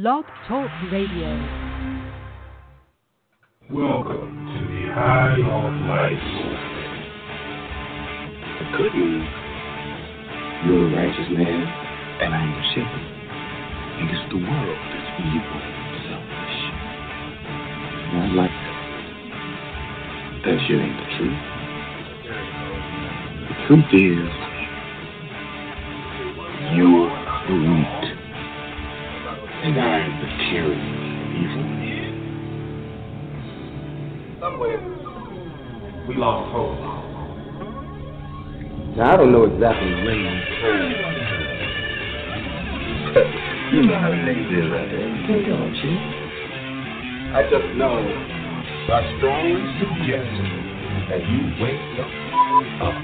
Blog Talk Radio. Welcome to the High Off Life. The good news, you're a righteous man, and I am the shepherd. And it's the world that's evil and selfish. Not like that. That shit ain't the truth. The truth is, you're Somewhere, we lost hope. Now, I don't know exactly when you told You know how the niggas is out there. You can't tell. I just know I strongly suggest that you wake the f- up.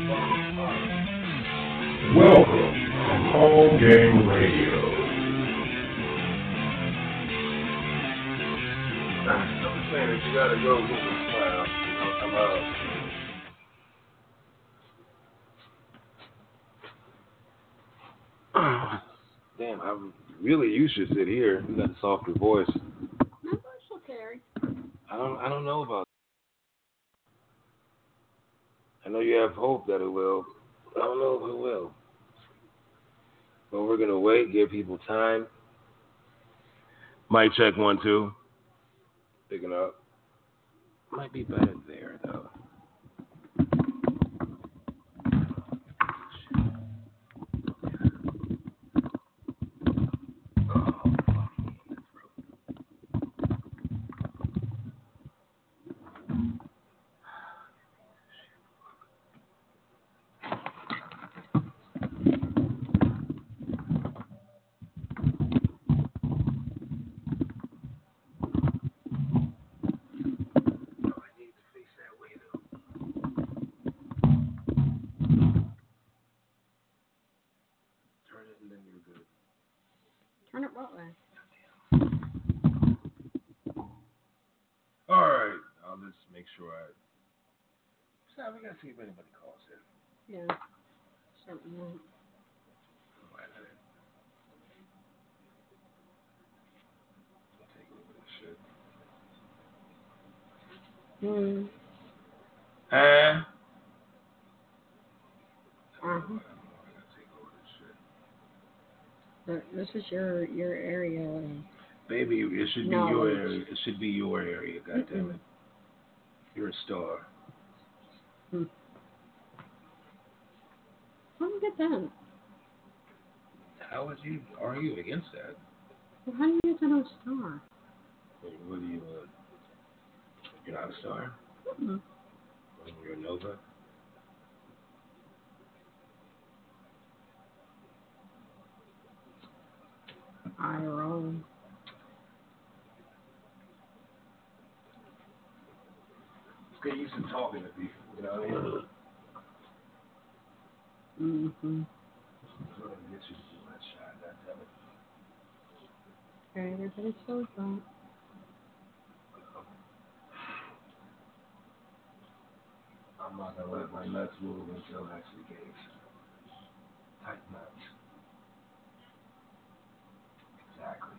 Welcome to HOL Gang Radio. I'm saying that you gotta go get this clown. You know, come out. Damn, I really you should sit here. You got a softer voice. My voice will carry. I don't I don't know about I know you have hope that it will. I don't know if it will. But we're gonna wait, give people time. Might check one two. Picking up. Might be better there though. Turn it and then you're good. Turn it what way? All right, I'll just make sure I. So we gotta see if anybody calls in. Yeah. Something wrong. Why not? I'll take a look at this shit. Hmm. Huh? Uh-huh. I gotta take over this shit. But this is your your area. uh, Baby, it should be No. your area. It should be your area. God damn it. You're a star. Hmm. How do you get that? How would you argue against that? Well, how do you get that on Star? What do you? Uh, you're not a star. Mm-mm. You're a nova. I roll. Get used to talking to people. You know what I mean? Mm-hmm. Sort of get you to do that shot. God damn it. Okay, everybody slows down. I'm not gonna let my nuts move until that's the case. Tight nuts. Exactly.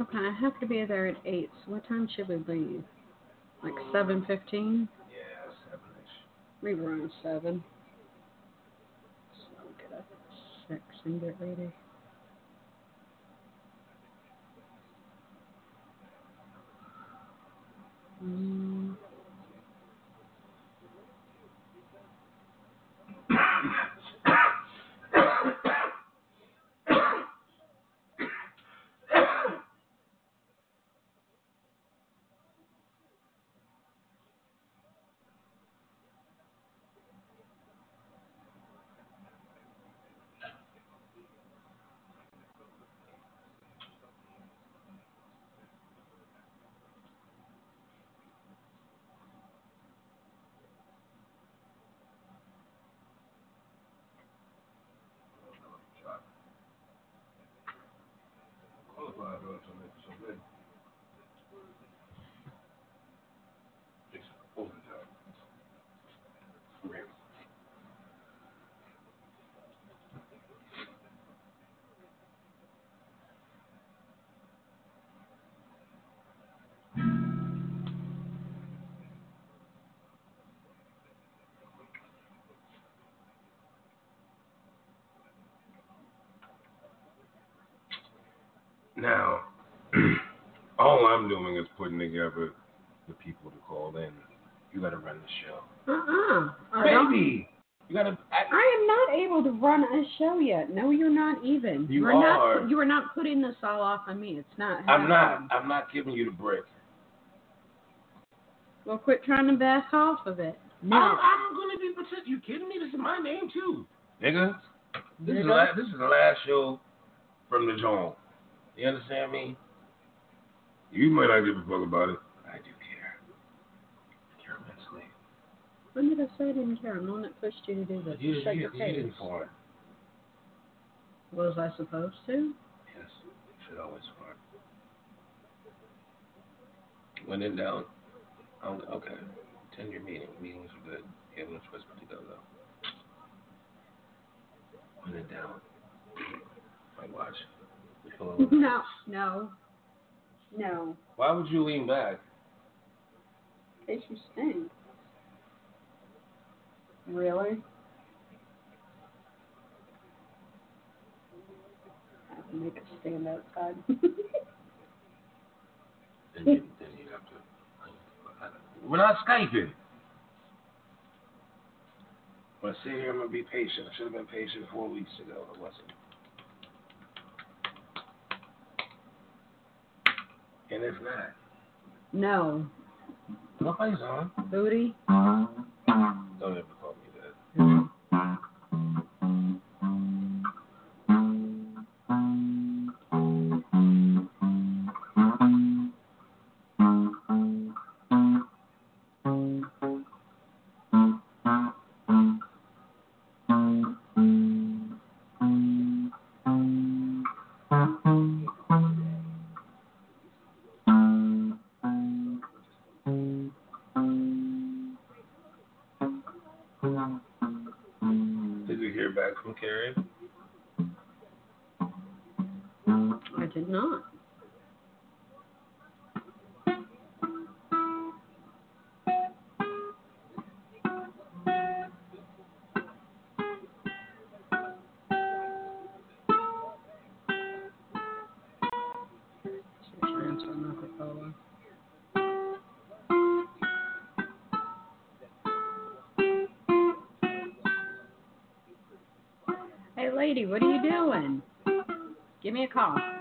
Okay, I have to be there at eight. So what time should we leave? Like uh, seven fifteen? Yeah, seven-ish. We were on seven. So I'll get up at six and get ready. Mm. why I brought something so good. It's over the top. Great. Now, all I'm doing is putting together the people to call in. You got to run the show. Uh-uh. I don't- Baby, you got to. I am not able to run a show yet. No, you're not even. You are are. not. You are not putting this all off on me. It's not. I'm not. I'm not giving you the break. Well, quit trying to back off of it. No. I'm, I'm gonna be protect. You kidding me? This is my name too, nigga. This is the last, this is the last show from the joint. You understand me? You might not give a fuck about it. I do care. I care immensely. When did I say I didn't care? I'm the one that pushed you to do this. You, Shut you, your you face. didn't fart. Was I supposed to? Yes, you should always fart. When in doubt, I'll, okay. Attend your meeting. Meetings are good. You have no choice but to go though. When in doubt, like watch. Feel No. No. No. Why would you lean back? In case you stink. Really? I have to make a stand outside. Then you, then you have to. Uh, we're not Skyping. I sit here, I'm gonna be patient. I should have been patient four weeks ago. I wasn't. And if not, no. nobody's on. Booty? Don't lady, what are you doing? Give me a call.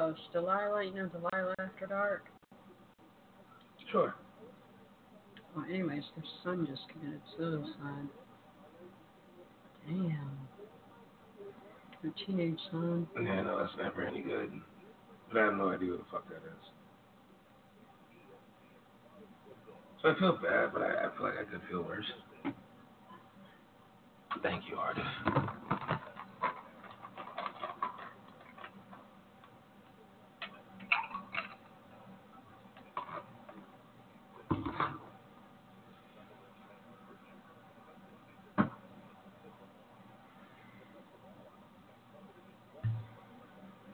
Host, Delilah, you know Delilah After Dark? Sure. Well, anyways, their son just committed suicide. Damn. Her teenage son. Yeah, no, that's never any good. But I have no idea what the fuck that is. So I feel bad, but I, I feel like I could feel worse. Thank you, artist.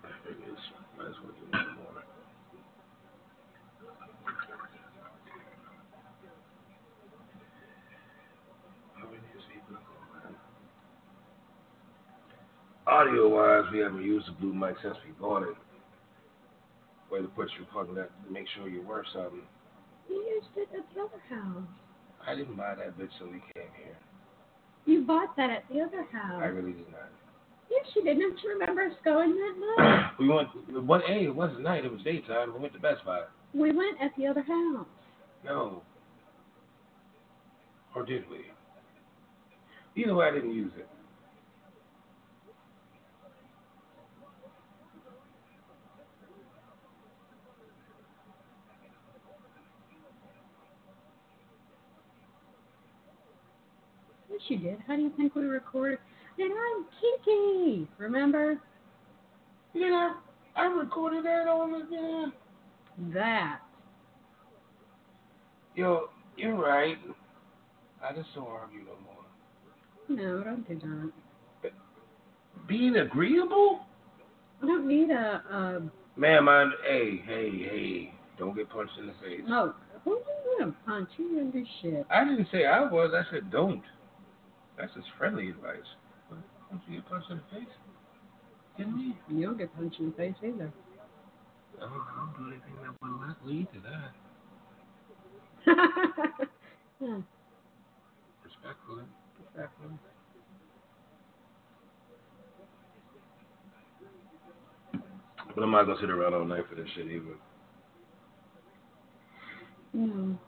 I figured might as well give me some more. How many of these people are calling? audio wise, we haven't used the blue mic since we bought it. Way to put your fucking that to make sure you're worth something. You used it at the other house. I didn't buy that bitch till we came here. You bought that at the other house. I really did not. Yes, you did. Don't you remember us going that night? we went. What? Hey, it wasn't night. It was daytime. We went to Best Buy. we went at the other house. No. Or did we? Either way, I didn't use it. You did. How do you think we recorded? And I'm Kiki. Remember Yeah, I recorded that on again. that? Yo, you're right. I just don't argue no more. No, don't do that. Being agreeable? I don't need a. a Ma'am, I'm. Hey, hey, hey. Don't get punched in the face. No, who are you gonna punch? You gonna do shit? I didn't say I was. I said don't. That's just friendly advice. But don't you get punched in the face? Didn't me? You don't get punched in the face either. I don't, I don't do anything that would not lead to that. Hmm. Respectfully. Respectfully. But I'm not gonna sit around all night for this shit either. no.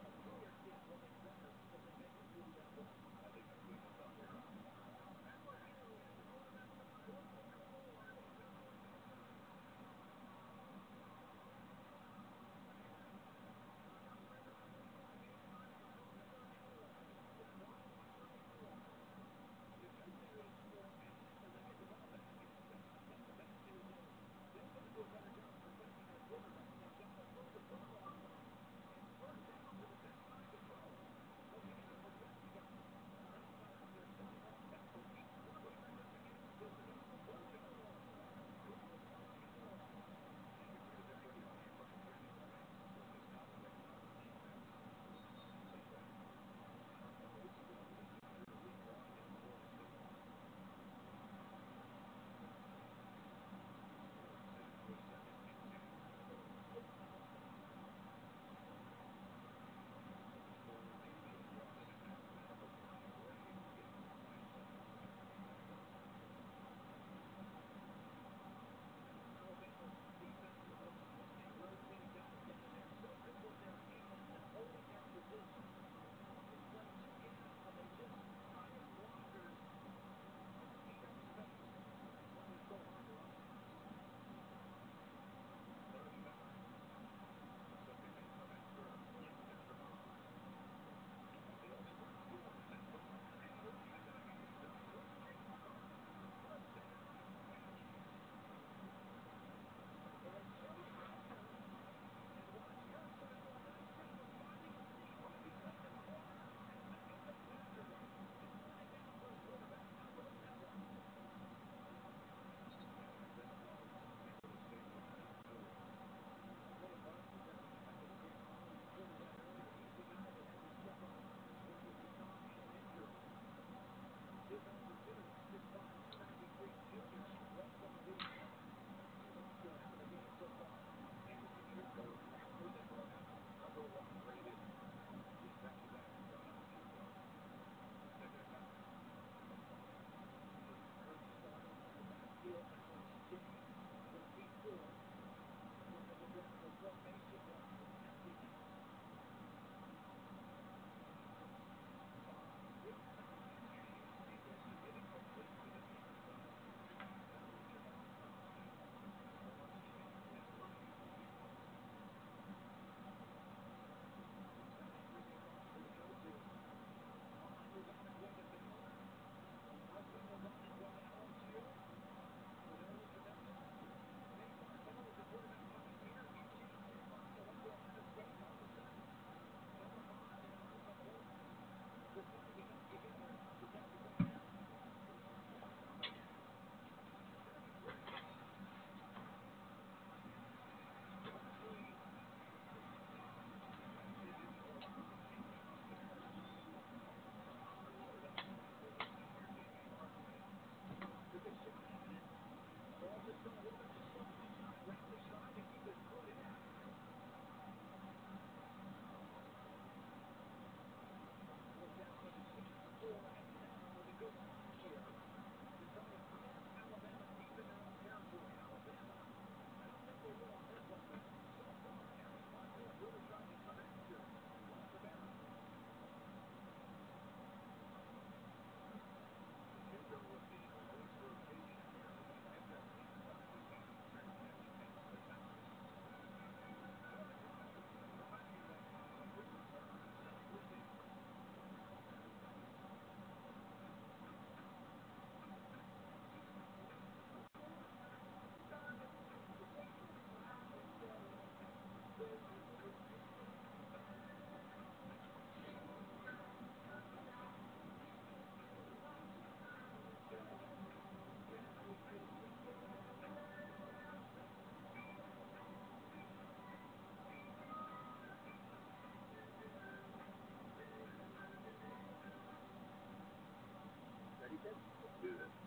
do this.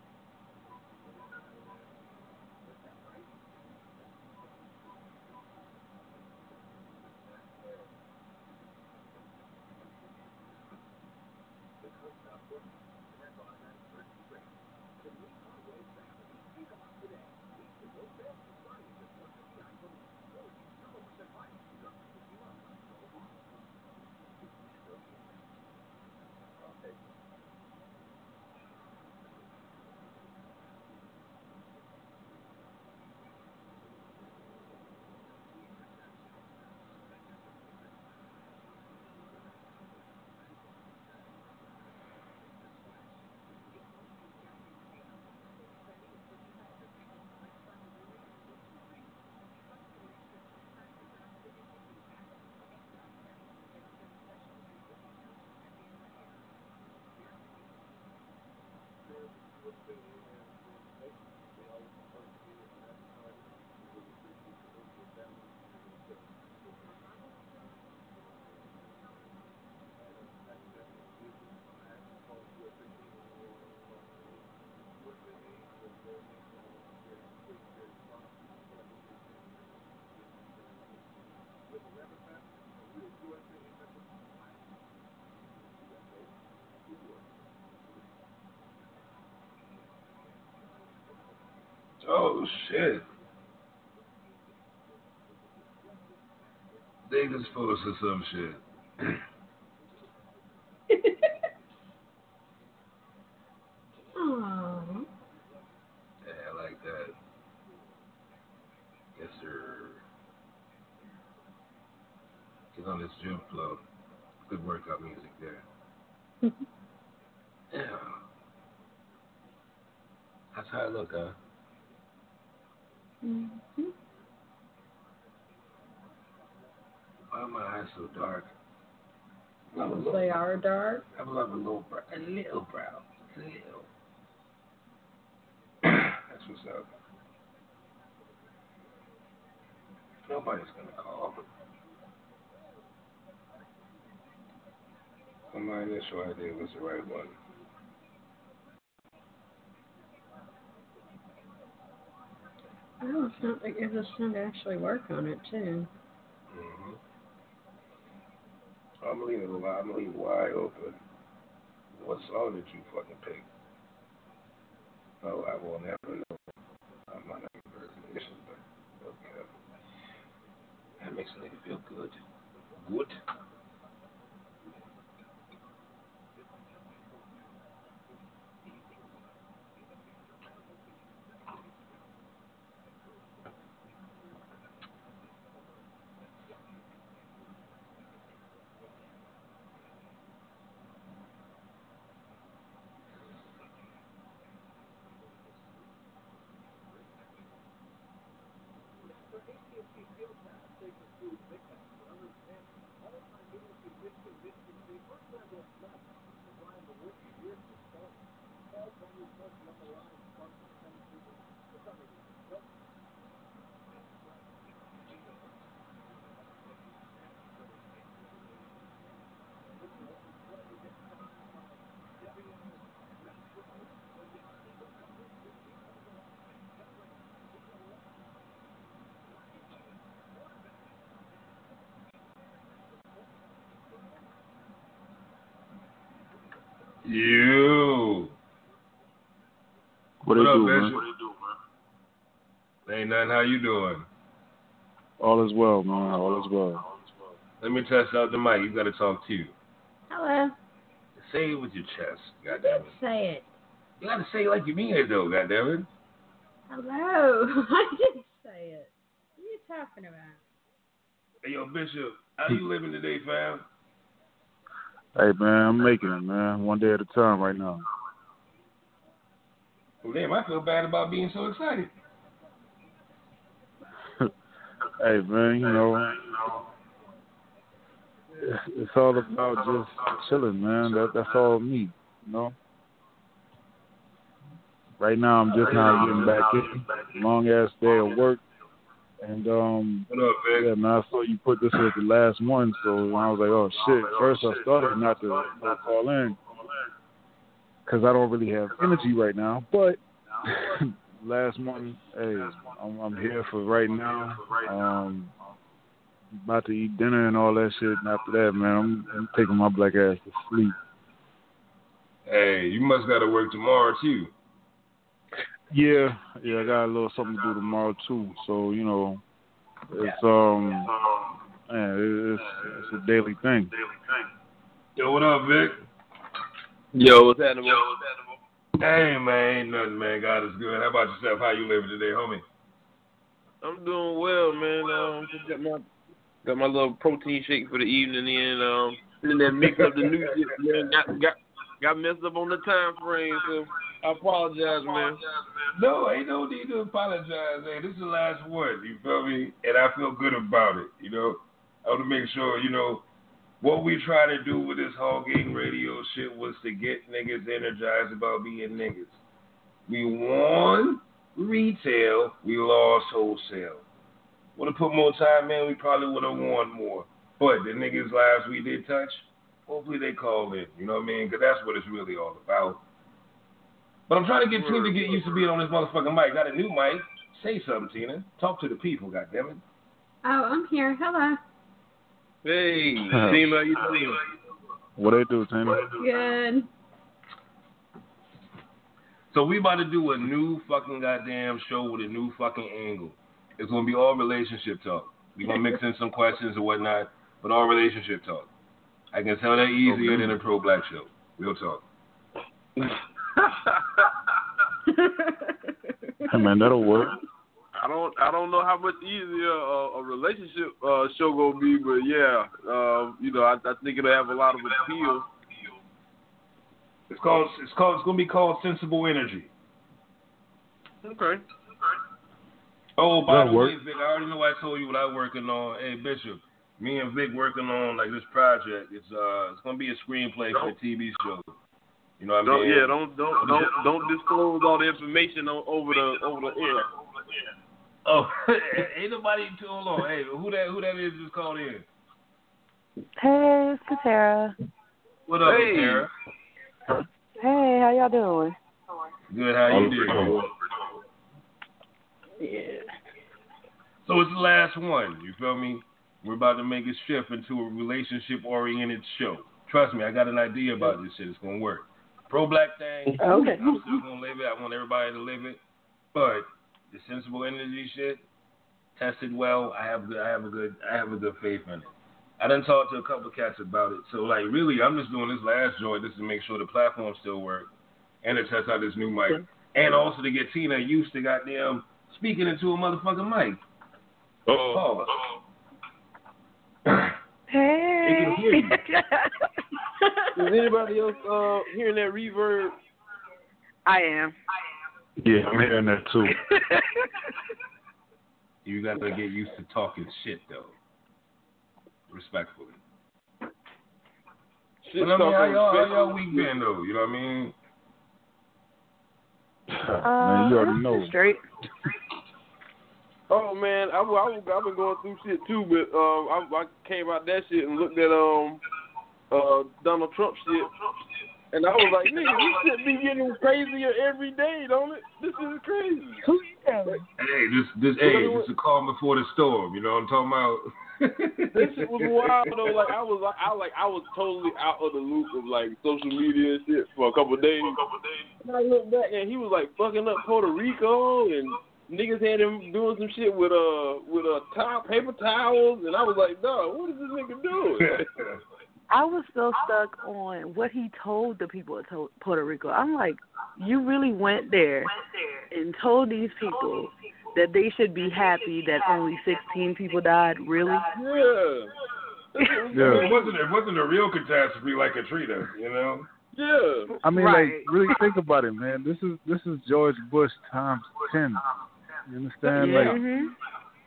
with the Oh shit. They just posted some shit. Oh. Yeah, I like that. Yes, sir. Get on this gym flow. Good workout music there. Yeah. That's how I look, huh? Hmm Why are my eyes so dark? I have a little, They are dark. I have a little brow. A little brow. A little. That's what's up. Nobody's gonna call. So my initial idea was the right one. Oh, it's not. It gives us time to actually work on it too. Mm-hmm. I'm leave it wide. I'm it wide open. What song did you fucking pick? Oh, I will never know. I might not be impersonation, but okay. That makes a nigga feel good. Good. You. What, it up, do, Bishop? man? What it do, man? Ain't nothing. How you doing? All is well, man. All is well. Let me test out the mic. You got to talk to you. Hello. Say it with your chest. Goddamn it. Say it. You got to say it like you mean it, though. Goddamn it. Hello. I didn't say it. What are you talking about? Hey, yo, Bishop. How you living today, fam? Hey, man, I'm making it, man. One day at a time right now. Well, damn, I feel bad about being so excited. Hey, man, you know, it's, all about just chilling, man. That that's all me, you know. Right now, I'm just now getting back in. Long ass day of work, and um, What up, yeah, man. I saw you put this as the last one, so I was like, oh shit. First, I started not to not call in because I don't really have energy right now, but. last one, hey, I'm, I'm here for right now. Um, about to eat dinner and all that shit, and after that, man, I'm, I'm taking my black ass to sleep. Hey, you must got to work tomorrow, too. Yeah, yeah, I got a little something to do tomorrow too. So you know, it's um, man, it's it's a daily thing. Yo, what up, Vic? Yo, what's happening? Yo, Hey, man, ain't nothing, man. God is good. How about yourself? How you living today, homie? I'm doing well, man. Um, just got my got my little protein shake for the evening, and um, and then mix up the new shit, man. Got got got messed up on the time frame, so I apologize, man. No, ain't no need to apologize. man. this is the last one. You feel me? And I feel good about it. You know, I want to make sure, you know, what we try to do with this HOL Gang radio shit was to get niggas energized about being niggas. We won retail. We lost wholesale. Would have put more time in, we probably would have won more. But the niggas' lives we did touch, hopefully they call in. You know what I mean? Because that's what it's really all about. But I'm trying to get Tina to get used to being on this motherfucking mic. Got a new mic. Say something, Tina. Talk to the people, goddammit. Oh, I'm here. Hello. Hey, team, how you doing? What they do, Tina? Good. So we about to do a new fucking goddamn show with a new fucking angle. It's gonna be all relationship talk. We're gonna mix in some questions and whatnot, but all relationship talk. I can tell that easier than a pro black show. Real talk. Hey man, that'll work. I don't I don't know how much easier a, a relationship uh, show gonna be, but yeah, uh, you know I, I think it'll have a lot of appeal. It's called it's called it's gonna be called sensible energy. Okay. Oh, by That'll the work. way, Vic, I already know I told you what I'm working on. Hey Bishop, me and Vic working on like this project. It's uh it's gonna be a screenplay for a TV show. You know what Don't mean? yeah don't don't don't don't disclose all the information on, over the over the air. Oh, ain't nobody too hold on. Hey, who that who that is just called in? Hey, it's Katara. What up, Hey. Tara? Hey, how y'all doing? Good, how you doing? Yeah. So it's the last one. You feel me? We're about to make a shift into a relationship oriented show. Trust me, I got an idea about this shit. It's gonna work. Pro black thing. Okay. I'm still gonna live it. I want everybody to live it. But the sensible energy shit, tested well. I have good. I have a good. I have a good faith in it. I done talked to a couple of cats about it. So like, really, I'm just doing this last joint just to make sure the platform still works and to test out this new mic, and also to get Tina used to goddamn speaking into a motherfucking mic. Oh. Hey. Is anybody else uh, hearing that reverb? I am. I am. Yeah, I'm hearing that too. You got to get used to talking shit though, respectfully. Shit But I mean, how talking y'all, how y'all week been though? You know what I mean? man, you already know. Uh, Straight. Oh man, I, I, I've been going through shit too, but um, I, I came out that shit and looked at um uh Donald Trump shit, and I was like, nigga, this shit be getting crazier every day, don't it? This is crazy. Who you telling? Hey, this this hey, this is a calm before the storm. You know what I'm talking about? This shit was wild though. Like I was like I like I was totally out of the loop of like social media and shit for a couple of days. And I look back and he was like fucking up Puerto Rico and niggas had him doing some shit with uh with uh towel, paper towels and I was like, no, what is this nigga doing? I was so stuck on what he told the people of Puerto Rico. I'm like, you really went there and told these people that they should be happy that only 16 people died. Really? yeah. Yeah. It wasn't it wasn't a real catastrophe like Katrina, you know? Yeah. I mean, Right. like, really think about it, man. This is this is George Bush times ten. You understand? Like, hmm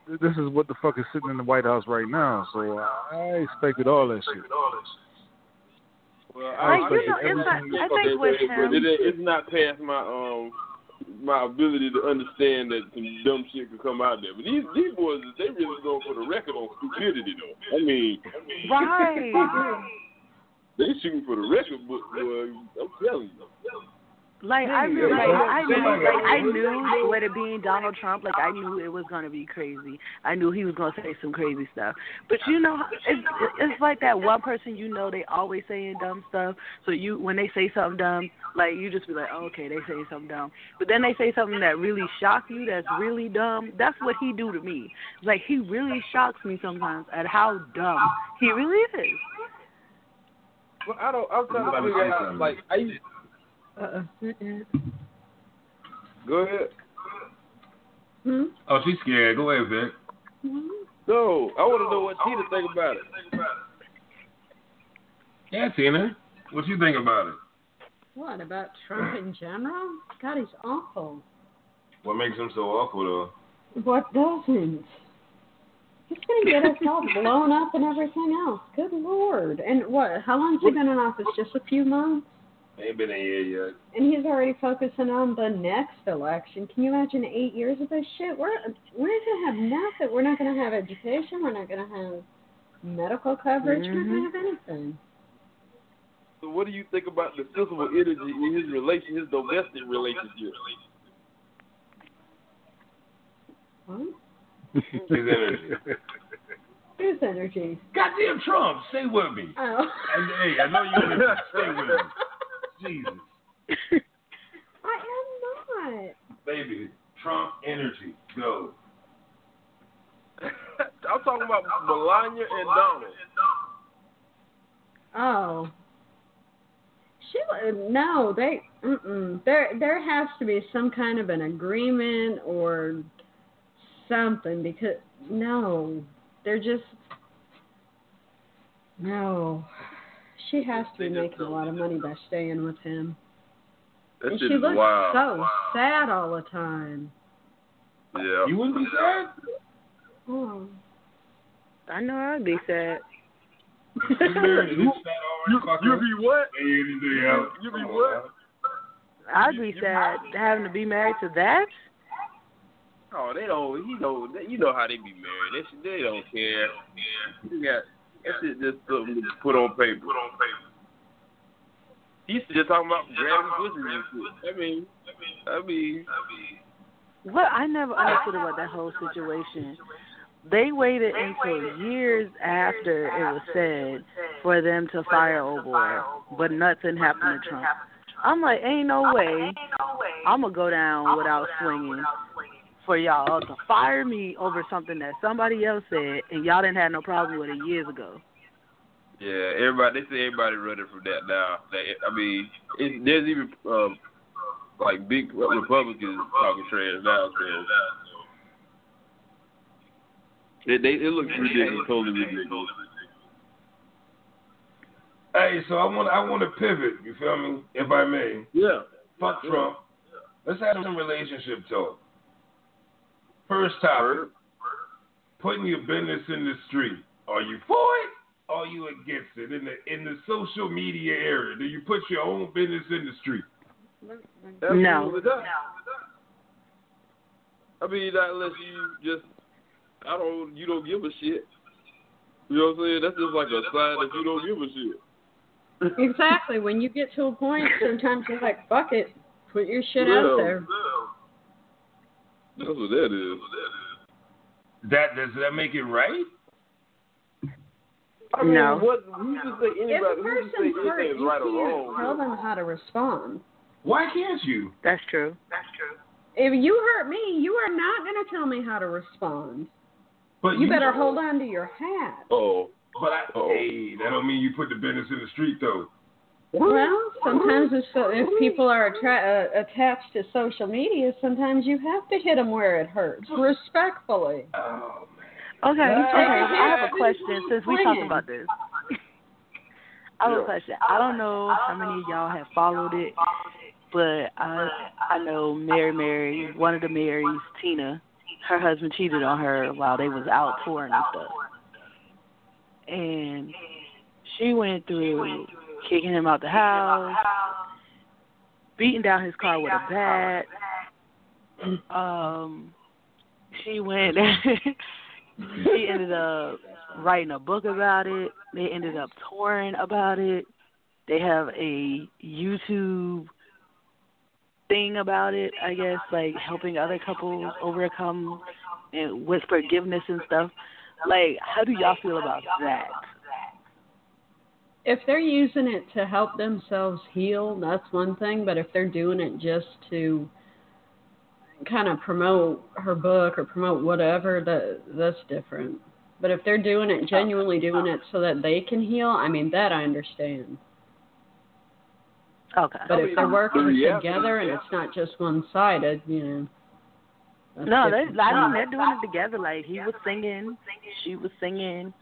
this is what the fuck is sitting in the White House right now. So I expected all that shit. Well, Like, you know, it's not- I think okay, with but him- it, it's not past my um my ability to understand that some dumb shit could come out there. But these these boys, they really going for the record on stupidity though. I mean, Right. they shooting for the record book, boy. I'm telling you. Like I really, like I knew, like I knew with it being Donald Trump, like I knew it was gonna be crazy. I knew he was gonna say some crazy stuff. But you know, it's it's like that one person you know they always saying dumb stuff. So you when they say something dumb, like you just be like, oh, okay, they saying something dumb. But then they say something that really shocks you, that's really dumb. That's what he do to me. Like he really shocks me sometimes at how dumb he really is. Well, I don't. I'm trying to figure out. Like, I used, Uh-uh. go ahead. Hmm? Oh, she's scared. Go ahead, Vic. No, I want to know what Tina think about it. Yeah, Tina. What you think about it? What about Trump in general? God, he's awful. What makes him so awful though? What doesn't? He's gonna get us all blown up and everything else. Good lord! And what? How long's he been in office? Just a few months? Ain't been a year yet. And he's already focusing on the next election. Can you imagine eight years of this shit? We're we're not gonna have nothing. We're not gonna have education. We're not gonna have medical coverage. We're not gonna mm-hmm. have anything. So what do you think about the physical energy in his relation, his domestic relationship? What? His energy. Whose energy? Goddamn Trump, stay with me. Oh. And hey, I know you want to stay with me. Jesus, I am not. baby, Trump energy, go. I'm talking about Melania and Donald. Oh. She no, they mm-mm. there there has to be some kind of an agreement or something because no, they're just no. She has to be making a lot of money by staying with him. That and shit she is looks wild. so sad all the time. Yeah. You wouldn't be sad? Oh. I know I'd be sad. You married to this fat You, you be what? Day in and day out. You be what? I'd be sad having to be married to that. Oh, they don't. You know, you know how they be married. They they don't care. You got that shit just something to put on paper. Put on paper. He used to just talking about grabbing pussy and shit. I mean, I mean, What I never understood about that whole situation. They waited until years after it was said for them to fire old boy, but nothing happened to Trump. I'm like, ain't no way I'm gonna go down without swinging for y'all to fire me over something that somebody else said and y'all didn't have no problem with it years ago. yeah. Everybody, they say everybody running from that now. They, I mean, it, there's even um, like big Republicans talking trash now. So it, they, it looks ridiculous, totally ridiculous. Hey, so I want I want to pivot. You feel me? If I may. Yeah. Fuck Trump. Let's have some relationship talk. First topic. Putting your business in the street. Are you for it? Or are you against it? In the in the social media area, do you put your own business in the street? No. Absolutely not. I mean, not unless you just, I don't, you don't give a shit. You know what I'm saying? That's just like a sign that you don't give a shit. Exactly. When you get to a point, sometimes you're like, fuck it, put your shit Yeah. out there. That's what that is. That does that make it right? I mean, No. what? Who can say If anybody? a Who can say hurt, anything's you right or can't wrong? tell them how to respond. Why can't you? That's true. That's true. If you hurt me, you are not going to tell me how to respond. But You better hold on to your hat. Oh, But I, Oh. hey, that don't mean you put the business in the street though. Well, sometimes if, so, if people are attra- uh, attached to social media, sometimes you have to hit them where it hurts, respectfully. Oh. Okay, okay. I have a question since we talked about this. I have a question. I don't know how many of y'all have followed it, but I I know Mary Mary, one of the Marys, Tina, her husband cheated on her while they was out touring and stuff. And she went through kicking him out the house, beating down his car with a bat. Um she went she ended up writing a book about it. They ended up touring about it. They have a YouTube thing about it, I guess, like helping other couples overcome and with forgiveness and stuff. Like, how do y'all feel about that? If they're using it to help themselves heal, that's one thing. But if they're doing it just to kind of promote her book or promote whatever, that that's different. But if they're doing it genuinely doing it so that they can heal, I mean that I understand. Okay. But if they're working together and it's not just one sided, you know. That's No, they, I mean they're doing it together. Like he was singing, she was singing,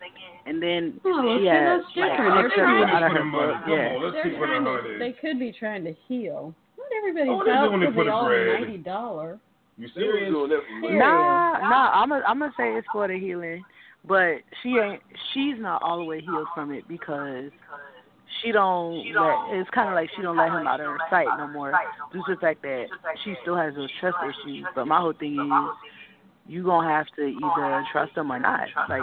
and then Oh, well, she had like. They're trying out of to- her book. Yeah. They're trying to, they could be trying to heal. Not everybody's Oh, out doing it to for the the all bread. ninety dollar. You serious? doing that for real. Nah, nah. I'm gonna I'm gonna say it's for the healing, but she ain't. She's not all the way healed from it because she don't let it's kind of like she don't let him out of her sight no more due to the fact that she still has those trust issues. But my whole thing is you gonna have to either trust him or not. Like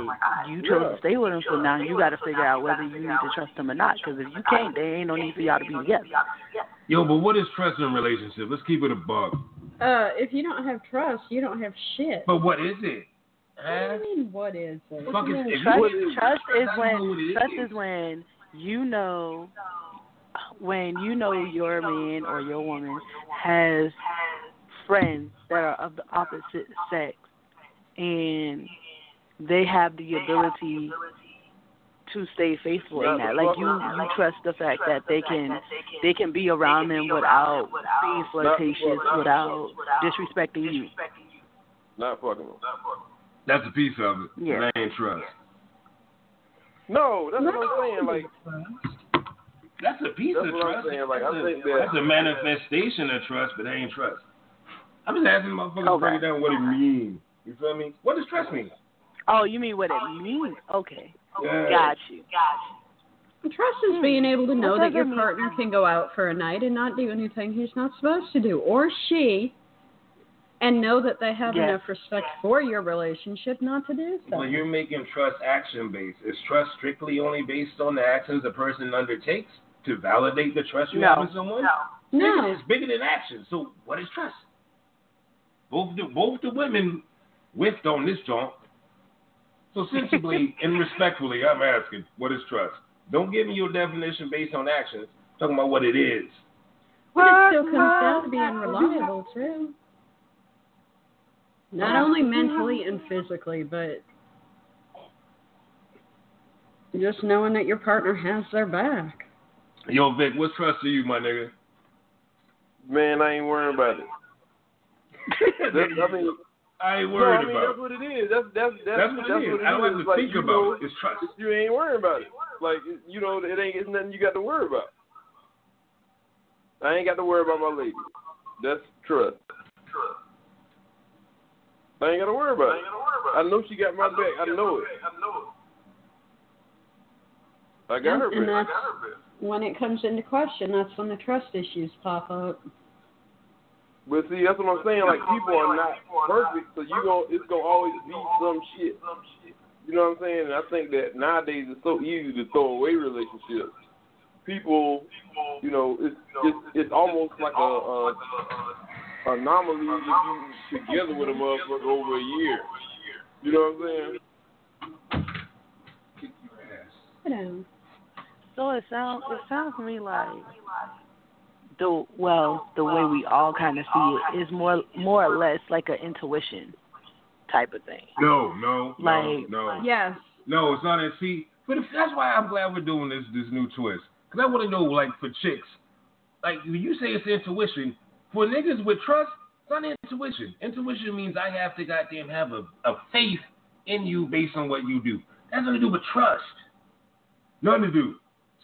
you chose to stay with him, so now you got to figure out whether you need to trust him or not. Because if you can't, there ain't no need for y'all to be together. Yo, but what is trust in a relationship? Let's keep it a bug. Uh, if you don't have trust, you don't have shit. But what is it? What do you mean? What is it? Fuck is, if Trust, trust is I don't know what when trust is. is when you know when you know your man or your woman has friends that are of the opposite sex and they have the ability to stay faithful in that. Like you you trust the fact that they can they can be around them without being flirtatious, without disrespecting you. Not fucking them. That's a piece of it. Yeah. That ain't trust. No, that's what I'm saying. Like That's a piece That's of what I'm trust. saying, like, I that's, think a, that- that's a manifestation of trust, but that ain't trust. I'm just asking motherfuckers to Okay. break it down what it means. You feel me? What does trust mean? Oh, you mean what it means? Okay. Yeah. Got you. Trust is hmm. being able to know that your partner can go out for a night and not do anything he's not supposed to do, or she, and know that they have Yes. enough respect for your relationship not to do so. But you're making trust action based. Is trust strictly only based on the actions a person undertakes to validate the trust you No. have in someone? No. no. It's bigger than action. So what is trust? Both the both the women whiffed on this joint. So sensibly and respectfully, I'm asking, what is trust? Don't give me your definition based on actions. talking about what it is. But it still comes down to being reliable too. Not oh, only mentally and physically, but just knowing that your partner has their back. Yo, Vic, what's trust to you, my nigga? man, I ain't worrying about it. That's, I mean, I ain't no, worried I mean about that's it. what it is. That's that's that's, That's what it is. I don't have to Like, think about know, it. It's trust. You ain't worrying about it. Like you know, it ain't it's nothing you got to worry about. I ain't got to worry about my lady. That's trust. I ain't got to worry about it. I know she got my back. I know it. I know it. I got her and back. when it comes into question, that's when the trust issues pop up. But see, that's what I'm saying. Like people are not perfect, so you go. it's gonna always be some shit. You know what I'm saying? And I think that nowadays it's so easy to throw away relationships. People, you know, it's it's it's almost like a, a anomaly if you together with a motherfucker over a year. You know what I'm saying? You know. So it sounds it sounds to me like the well the way we all kind of see it is more more or less like an intuition type of thing. No, no, no, Like- no. Yes. No, it's not that. See, but if, that's why I'm glad we're doing this this new twist. Because I want to know, like, for chicks, like, when you say it's intuition, for niggas with trust, it's not intuition. Intuition means I have to goddamn have a, a faith in you based on what you do. That's nothing to do with trust. Nothing to do.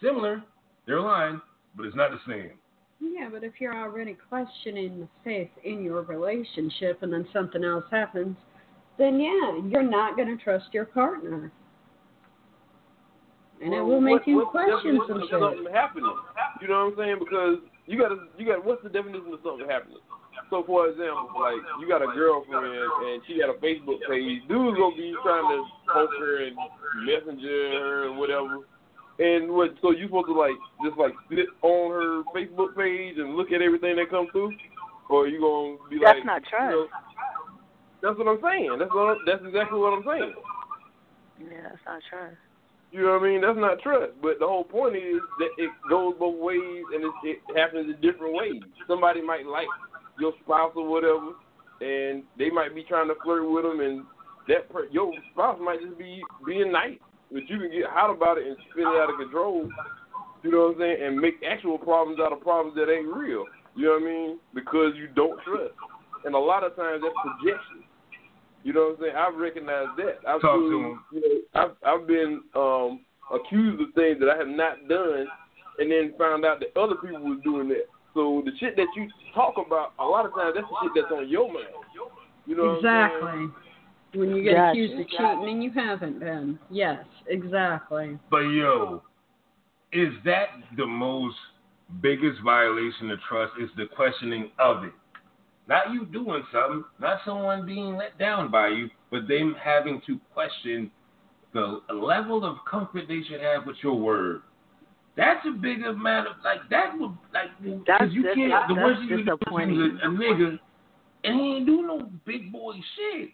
Similar, they're lying, but it's not the same. Yeah, but if you're already questioning the faith in your relationship and then something else happens, then yeah, you're not going to trust your partner. And it will make What- you what's the question definition some of shit. something happening. You know what I'm saying? Because you got to you got what's the definition of something happening? So for example, like you got a girlfriend and she got a Facebook page, dude's gonna be trying to poke her and messenger her and whatever. And what? So you supposed to like just like sit on her Facebook page and look at everything that comes through, or you gonna be That's like? That's not you trust. know, that's what I'm saying. That's what I'm, that's exactly what I'm saying. Yeah, that's not trust. You know what I mean? That's not trust. But the whole point is that it goes both ways and it, it happens in different ways. Somebody might like your spouse or whatever, and they might be trying to flirt with them, and that per- your spouse might just be being nice, but you can get hot about it and spin it out of control. You know what I'm saying? And make actual problems out of problems that ain't real. You know what I mean? Because you don't trust. And a lot of times that's projection. You know what I'm saying? I've recognized that. I've Talk to him. you know, I've I've been um accused of things that I have not done and then found out that other people was doing that. So the shit that you talk about, a lot of times that's the shit that's on your mind. You know what I'm? Exactly. When you get Gotcha. accused of cheating and you haven't been. Yes, exactly. But yo, is that the most biggest violation of trust? Is the questioning of it? Not you doing something, not someone being let down by you, but them having to question the level of comfort they should have with your word. That's a big amount of like that would like because you can't the worst you can do is a, a nigga and he ain't do no big boy shit.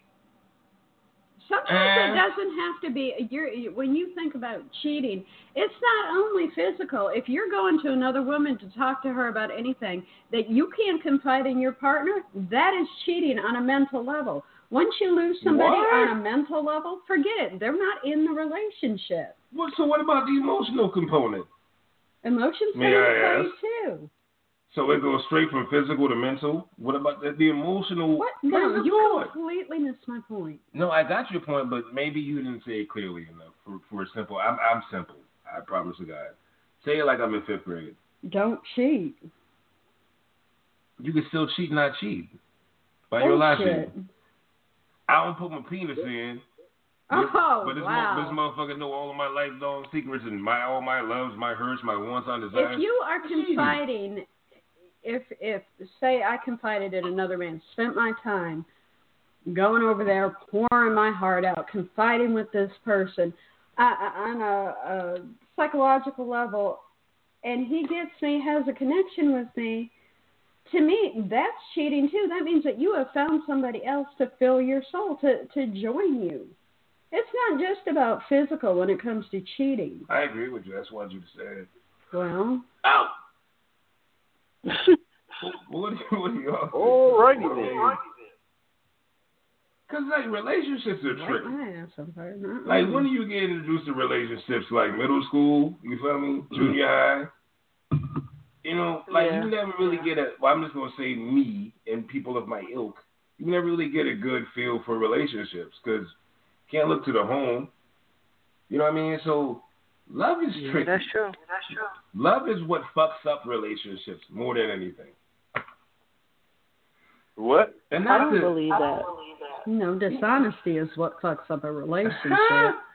Sometimes Uh, it doesn't have to be. You're when you think about cheating, it's not only physical. If you're going to another woman to talk to her about anything that you can't confide in your partner, that is cheating on a mental level. Once you lose somebody What? on a mental level, forget it. They're not in the relationship. What, so what about the emotional component? Emotions come May into play too. So it goes straight from physical to mental. What about the, the emotional? What? No, you completely missed my point. No, I got your point, but maybe you didn't say it clearly enough. For for a simple, I'm I'm simple. I promise to God. Say it like I'm in fifth grade. Don't cheat. You can still cheat, not cheat. By your logic. Bullshit. I don't put my penis in. Oh, but this, wow. this motherfucker know all of my lifelong secrets and my all my loves, my hurts, my wants, my desires. if you are confiding if if say I confided in another man, spent my time going over there, pouring my heart out, confiding with this person uh, on a, a psychological level, and he gets me, has a connection with me. To me, that's cheating too. That means that you have found somebody else to fill your soul, to to join you. It's not just about physical when it comes to cheating. I agree with you. That's what you said. Well, Out. What do you, what do y'all? Alrighty then. Cause like relationships are tricky. my ass on fire. Like when do you get introduced to relationships? Like middle school, you feel me? Mm-hmm. Junior high. You know, like Yeah. you never really get a. Well, I'm just gonna say me and people of my ilk. You never really get a good feel for relationships because can't look to the home. You know what I mean? So love is Yeah, tricky. that's true. That's true. Love is what fucks up relationships more than anything. What? And I not don't believe that. No, dishonesty is what fucks up a How, relationship.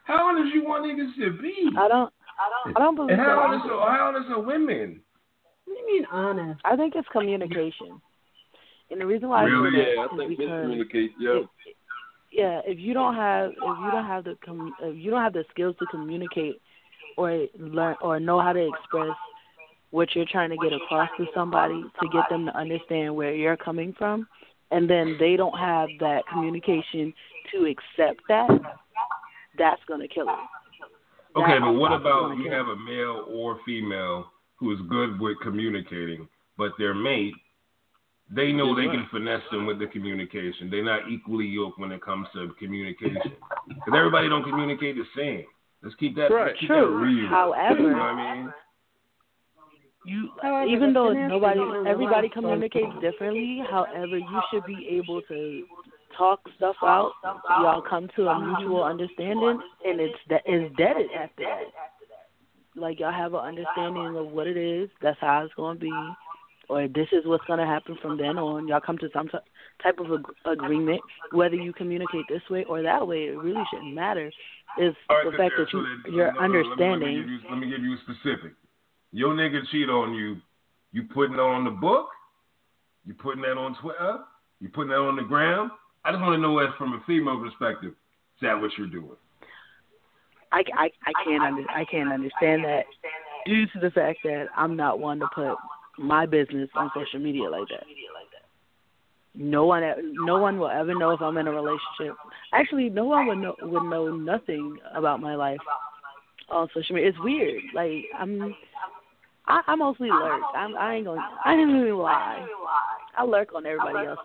how honest you want niggas to be? I don't. I don't I don't believe And how that. honest are, how honest are women? What do you mean honest? I think it's communication. And the reason why Really? I say Yeah, I think is because miscommunicate. Yeah. yeah, if you don't have if you don't have the com- if you don't have the skills to communicate or learn or know how to express what you're trying to get across to somebody to get them to understand where you're coming from and then they don't have that communication to accept that that's going to kill it. Okay, That- but what about you have a male or female who is good with communicating, but their mate, they know they can finesse them with the communication. They're not equally yoked when it comes to communication. Because everybody don't communicate the same. Let's keep that, Right. let's keep True. that real. However- you know what I mean? you However, even though nobody is on the everybody communicates differently however you should be able to talk stuff out y'all come to a mutual understanding and it's that is deaded after that like y'all have an understanding of what it is that's how it's going to be or this is what's going to happen from then on y'all come to some t- type of ag- agreement whether you communicate this way or that way it really shouldn't matter is right, the fact there. that So you're your no, no, let me- Let me, understanding give you, let me give you a specific. Your nigga cheat on you. You putting that on the book? You putting that on Twitter? You putting that on the ground? I just want to know that from a female perspective. Is that what you're doing? I, I, I can't under, I can't understand that due to the fact that I'm not one to put my business on social media like that. No one, no one will ever know if I'm in a relationship. Actually, no one would know would know nothing about my life on social media. It's weird. Like I'm, I, I mostly lurk. I'm, I ain't gonna, I ain't even lie. I lurk on everybody else.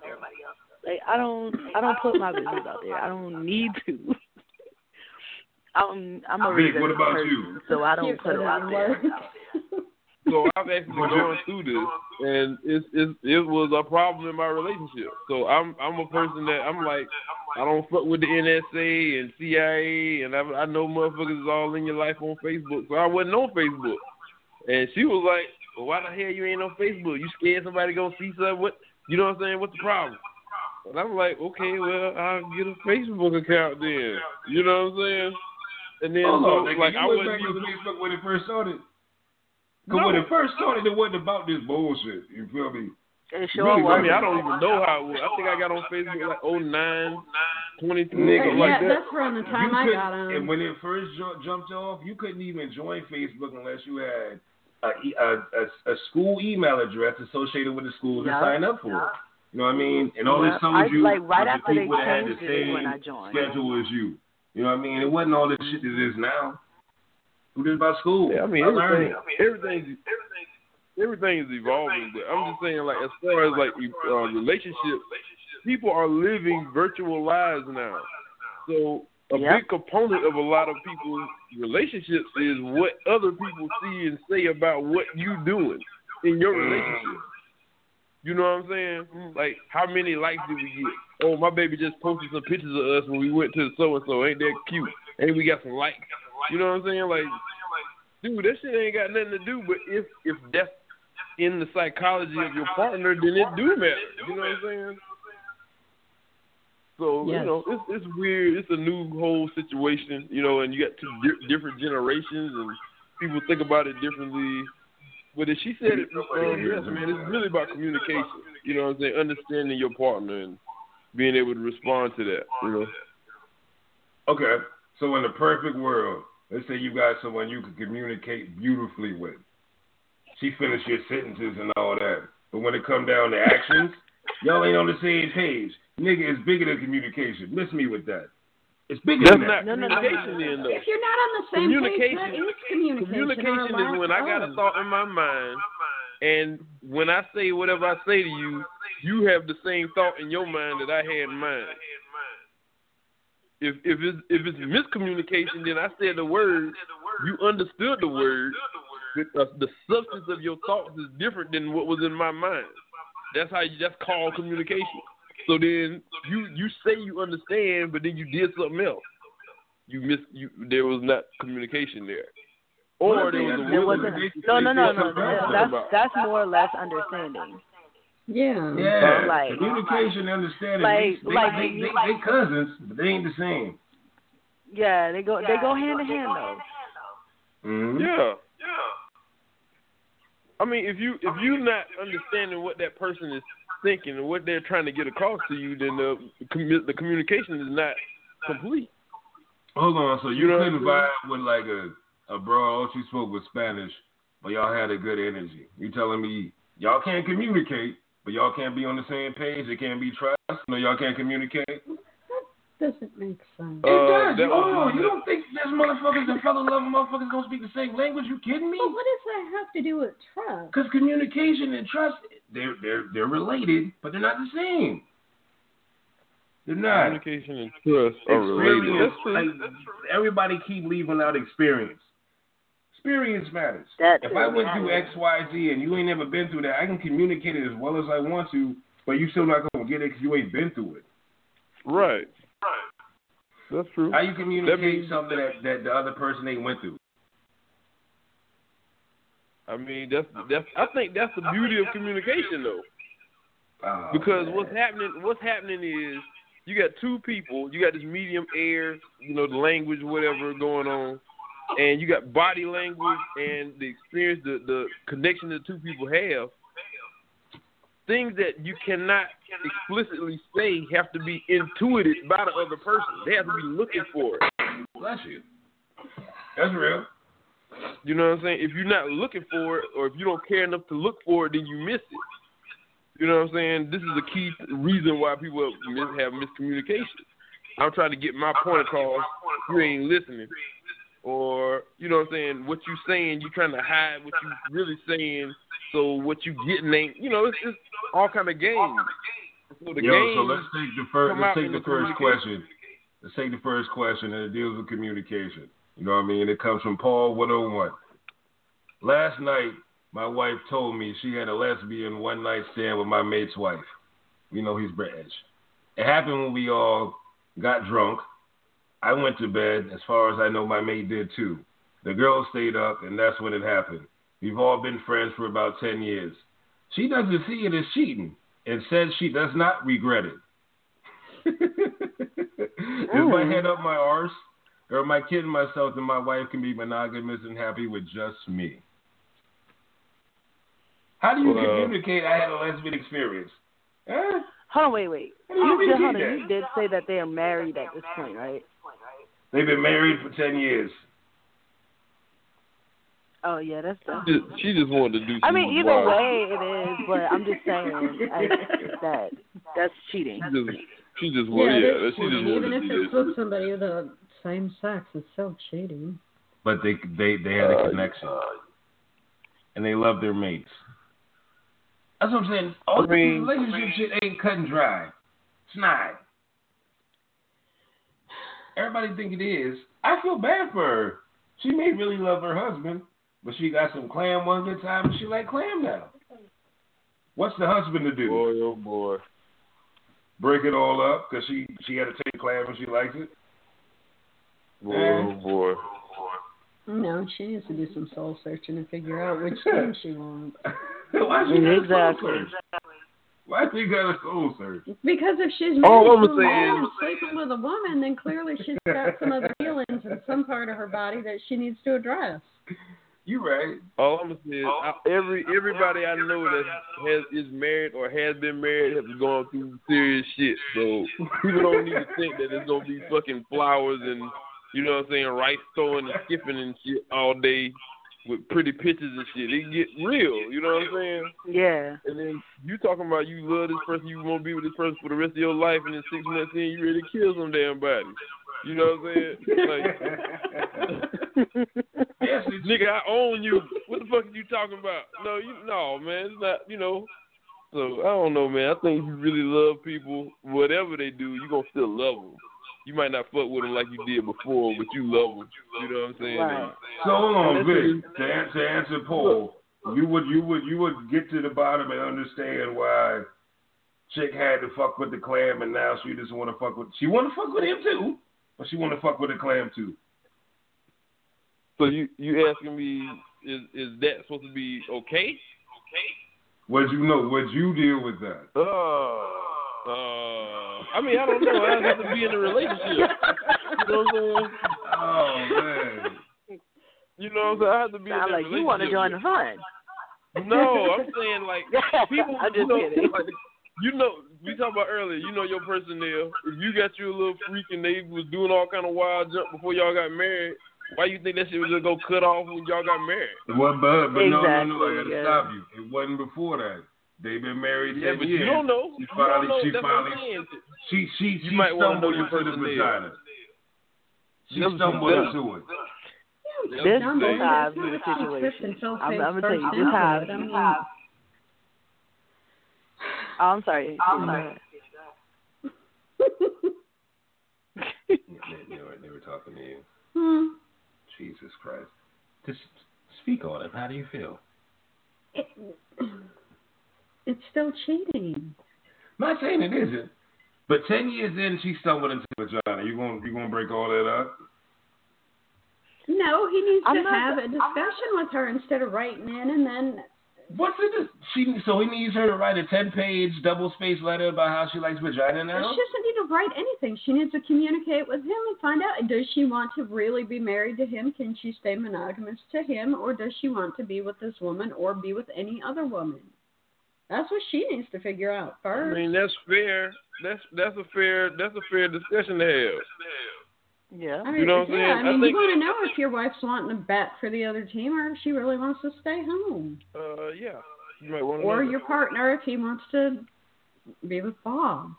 Like I don't, I don't put my business out there. I don't need to. I'm, I'm a Vic, what about person, you? so I don't Cute put it out there. So I've actually gone through this, and it's it's it was a problem in my relationship. So I'm I'm a person that I'm like I don't fuck with the NSA and CIA, and I I know motherfuckers is all in your life on Facebook. So I wasn't on Facebook, and she was like, well, "Why the hell you ain't on Facebook? You scared somebody gonna see something? What you know what I'm saying? What's the problem?" And I'm like, "Okay, well I'll get a Facebook account then." You know what I'm saying? And then Hold so nigga. like I went wasn't using Facebook when it first started. Because No. when it first started, it wasn't about this bullshit. You feel me? It sure Really, was. I mean, I don't even know how it was. I think I got on Facebook like 09, 22, Nigga, something yeah, like that. that's around the time you I got on. And when it first ju- jumped off, you couldn't even join Facebook unless you had a a a school email address associated with the school to sign up for it. You know what I mean? And all Yeah. this told I- you like, right was the after they people that had the changed it when same I joined. schedule as you. You know what I mean? It wasn't all this shit that it is now. Who did about school? Yeah, I mean About learning. everything, everything, everything is evolving. But I'm just saying, like as far as like uh, relationships, people are living virtual lives now. So a Yep. big component of a lot of people's relationships is what other people see and say about what you doing in your relationship. You know what I'm saying? Like, how many likes did we get? Oh, my baby just posted some pictures of us when we went to so and so. Ain't that cute? And we got some likes. You know what I'm saying? Like, dude, that shit ain't got nothing to do. But if if that's in the psychology of your partner, then it do matter. You know what I'm saying? So Yes. you know, it's it's weird. It's a new whole situation. You know, and you got two di- different generations, and people think about it differently. But as she said it, um, yes, man, it's really about communication. You know what I'm saying? Understanding your partner and being able to respond to that. You know. Okay. So in the perfect world, let's say you got someone you can communicate beautifully with. She finished your sentences and all that. But when it come down to actions, y'all ain't on the same page. Nigga, it's bigger than communication. Miss me with that. It's bigger That's than that. not No, no, no, communication no, no. then, though. if you're not on the same page, Communication- that is communication. Communication is when I got a thought in my mind, and when I say whatever I say to you, you have the same thought in your mind that I had in mine. If if it's if it's miscommunication, then I said the word, you understood the word, but uh, the substance of your thoughts is different than what was in my mind. That's how you that's called communication. So then you you say you understand, but then you did something else. You miss you there was not communication there. Or there was a There wasn't. No, no, no, no. you're That, talking that's that's more or less understanding. Yeah. Yeah, Like- communication, and understanding. Like- they, they, like they, they, you- they cousins, but they ain't the same. Yeah, they go they go hand in hand though. Mm-hmm. Yeah. I mean, if you if you're not understanding what that person is thinking and what they're trying to get across to you, then the the communication is not complete. Hold on, so you, you know couldn't vibe with like a a bro, all she spoke was Spanish, but y'all had a good energy. You telling me y'all can't communicate, but y'all can't be on the same page? It can't be trust. No, y'all can't communicate. That doesn't make sense. It Uh, does. that You, oh, you don't think there's motherfuckers and fellow in love with motherfuckers gonna speak the same language? You kidding me? But what does that have to do with trust? Because communication and trust, they're they're they're related, but they're not the same. They're not. Communication and trust are related. Experience, That's true. like, everybody keep leaving out experience. Experience matters. That if too. I went through X, Y, Z, and you ain't never been through that, I can communicate it as well as I want to, but you still not gonna get it because you ain't been through it. Right. That's true. How you communicate that means- something that, that the other person ain't went through? I mean, that's that's. I think that's the beauty of communication, though. Oh, Because man. what's happening what's happening is you got two people, you got this medium air, you know, the language, whatever going on, and you got body language and the experience, the the connection the two people have. Things that you cannot explicitly say have to be intuited by the other person. They have to be looking for it. Bless you. That's real. You know what I'm saying? If you're not looking for it, or if you don't care enough to look for it, then you miss it. You know what I'm saying? This is a key reason why people have miscommunication. I'm trying to get my point across. You ain't listening, or you know what I'm saying? What you saying? You trying to hide what you really saying. So what you getting ain't. You know, it's just all kind of games. So the Yo, game. so let's take the first let's take the the first question. Let's take the first question and it deals with communication. You know what I mean? It comes from Paul 101. Last night, my wife told me she had a lesbian one night stand with my mate's wife. You know he's British. It happened when we all got drunk. I went to bed. As far as I know, my mate did too. The girl stayed up, and that's when it happened. We've all been friends for about 10 years. She doesn't see it as cheating and says she does not regret it. Is my head up my arse? Or am I kidding myself that my wife can be monogamous and happy with just me? How do you Well- uh, communicate? I had a lesbian experience. Huh? Hold on, wait, wait. You You did, you did say that they are married at this point, right? They've been married for ten years. Oh yeah, that's that's. She just, she just wanted to do. Something. I mean, either wild- way it is, but I'm just saying I, that that's cheating. She just, she just well, yeah, yeah, that's she just wanted Even to if it's with somebody of the same sex, it's still cheating. But they they they had a Uh, connection, and they love their mates. That's what I'm saying. All I mean- this relationship shit ain't cut and dry. It's not. Everybody think it is. I feel bad for her. She may really love her husband, but she got some clam one good time, and she like clam now. What's the husband to do? Boy, oh boy. Break it all up because she she had to take clam and she likes it. Boy, Eh. oh boy. No, she needs to do some soul searching and figure out which thing she wants. Why she got soul Exactly. Search? Why she got a soul search? Because if she's All married I'm to a saying man and sleeping with a woman, then clearly she's got some other feelings in some part of her body that she needs to address. You right. All I'm gonna say is I, every everybody I know that has is married or has been married has gone through serious shit. So people don't need to think that it's gonna be fucking flowers and you know what I'm saying, rice throwing and skipping and shit all day with pretty pictures and shit. It get real, you know what I'm saying? Yeah. And then you talking about you love this person, you want to be with this person for the rest of your life, and then six months in, you ready to kill some damn body. You know what I'm saying? Like, nigga, I own you. What the fuck are you talking about? No, you no, man. It's not. You know. So I don't know, man. I think if you really love people, whatever they do, you gonna still love them. You might not fuck with them like you did before, but you love them. You know what I'm saying? Right. so hold on, And Vic. To answer, to answer Paul, you would you would you would get to the bottom and understand why chick had to fuck with the clam and now she just want to fuck with she want to fuck with him too, but she want to fuck with the clam too. So you you asking me is is that supposed to be okay? okay? Would you know? Would you deal with that? Uh, uh, I mean, I don't know. I have to be in a relationship. You know what I'm saying? Oh man. You know what I'm saying? I have to be Sound in a like you want to join the fun. No, I'm saying like people. I'm you just know, kidding. like, you know, we talked about earlier. You know your personnel. If you got you a little freak and they was doing all kind of wild jump before y'all got married, why you think that shit was just go cut off when y'all got married? It wasn't, but, but no, no, no. I gotta yeah. stop you. It wasn't before that. They've been married Yeah, ten but years. you don't know. She You finally, don't know. she That's finally, saying. she, she, You she might wanna know stumbled your into the personnel. vagina. She That's- stumbled that's- into it. There's That's two the to the situation. I'm, I'm gonna tell you, this how. I mean, Oh, I'm sorry. I'm sorry. They, they were, they were talking to you. hmm, Jesus Christ. Just speak on it. How do you feel? it, it's still cheating. not saying it isn't, but ten years in, she stumbled into the vagina. You gonna you gonna break all that up? No, he needs I'm to not- have a discussion with her instead of writing in and then What's it? She so he needs her to write a ten page double spaced letter about how she likes vagina now. She doesn't need to write anything. She needs to communicate with him and find out does she want to really be married to him? Can she stay monogamous to him? Or does she want to be with this woman or be with any other woman? That's what she needs to figure out first. I mean, that's fair. That's that's a fair that's a fair discussion to have. Yeah. I mean, You know what I'm yeah, saying? I I mean, think- you want to know if your wife's wanting to bet for the other team or if she really wants to stay home. Uh, yeah. You might want to Or know. your partner if he wants to be with Bob.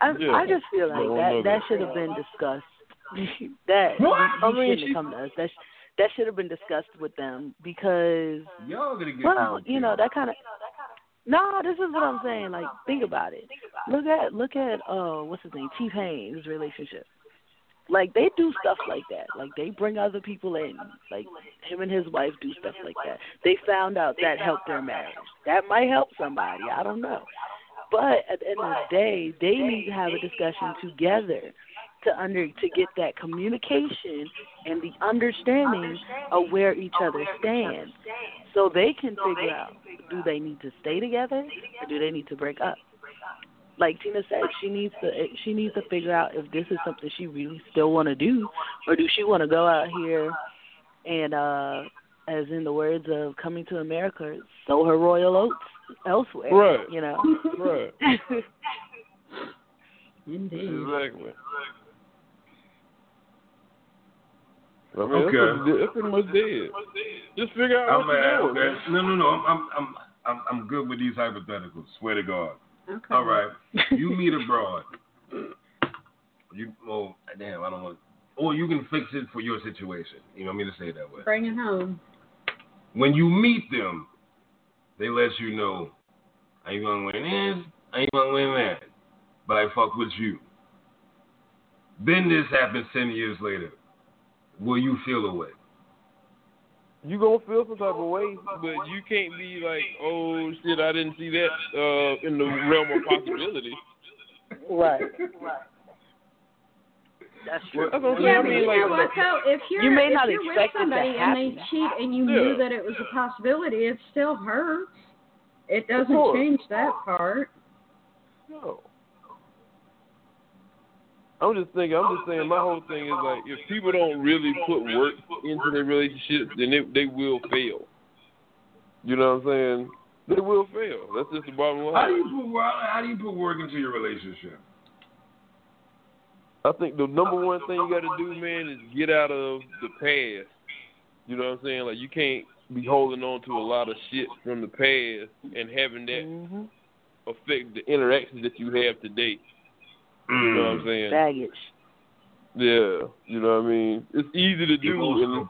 I, Yeah. I just feel like that that that. should have been discussed. that What? I I mean, mean, she- to come to us. That sh- that should have been discussed with them because Y'all gonna get well, you know that kind of. No, this is what I'm saying. Like, think about it. Look at look at uh, what's his name, T Pain's relationship. Like they do stuff like that. Like they bring other people in. Like him and his wife do stuff like that. They found out that helped their marriage. That might help somebody. I don't know. But at the end of the day, they need to have a discussion together to under to get that communication and the understanding of where each other stands, so they can figure out do they need to stay together or do they need to break up. Like Tina said, she needs to she needs to figure out if this is something she really still want to do, or do she want to go out here and uh as in the words of Coming to America, sow her royal oats elsewhere. Right. You know. Right. Indeed. Exactly. I mean, Okay. that's, pretty, that's pretty much dead. Just figure out I'm what at, you're doing. okay. No, no, no. I'm, I'm, I'm, I'm, I'm good with these hypotheticals. Swear to God. Okay. All right. You meet abroad. You, well, damn, I don't want. Or you can fix it for your situation. You know me to say it that way. Bring it home. When you meet them, they let you know, I ain't gonna win this, I ain't gonna win that, but I fuck with you. Then this happens ten years later. Will you feel a way? You gonna feel some type of way, but you can't be like, oh shit, I didn't see that uh, in the realm of possibility. right. That's true. That's what Yeah, I but mean, you like, know what though? If you're You may if not you're with expect it to somebody and they cheat and you knew that it was a possibility, it still hurts. It doesn't change that part. No. I'm just thinking. I'm just saying. My whole thing is like, if people don't really put work into their relationships, then they they will fail. You know what I'm saying? They will fail. That's just the bottom line. How do you put work? How do you put work into your relationship? I think the number one thing you got to do, man, is get out of the past. You know what I'm saying? Like you can't be holding on to a lot of shit from the past and having that hmm affect the interactions that you have today. You know what I'm mm. saying? Baggage. Yeah, you know what I mean. It's easy to do, Emotional and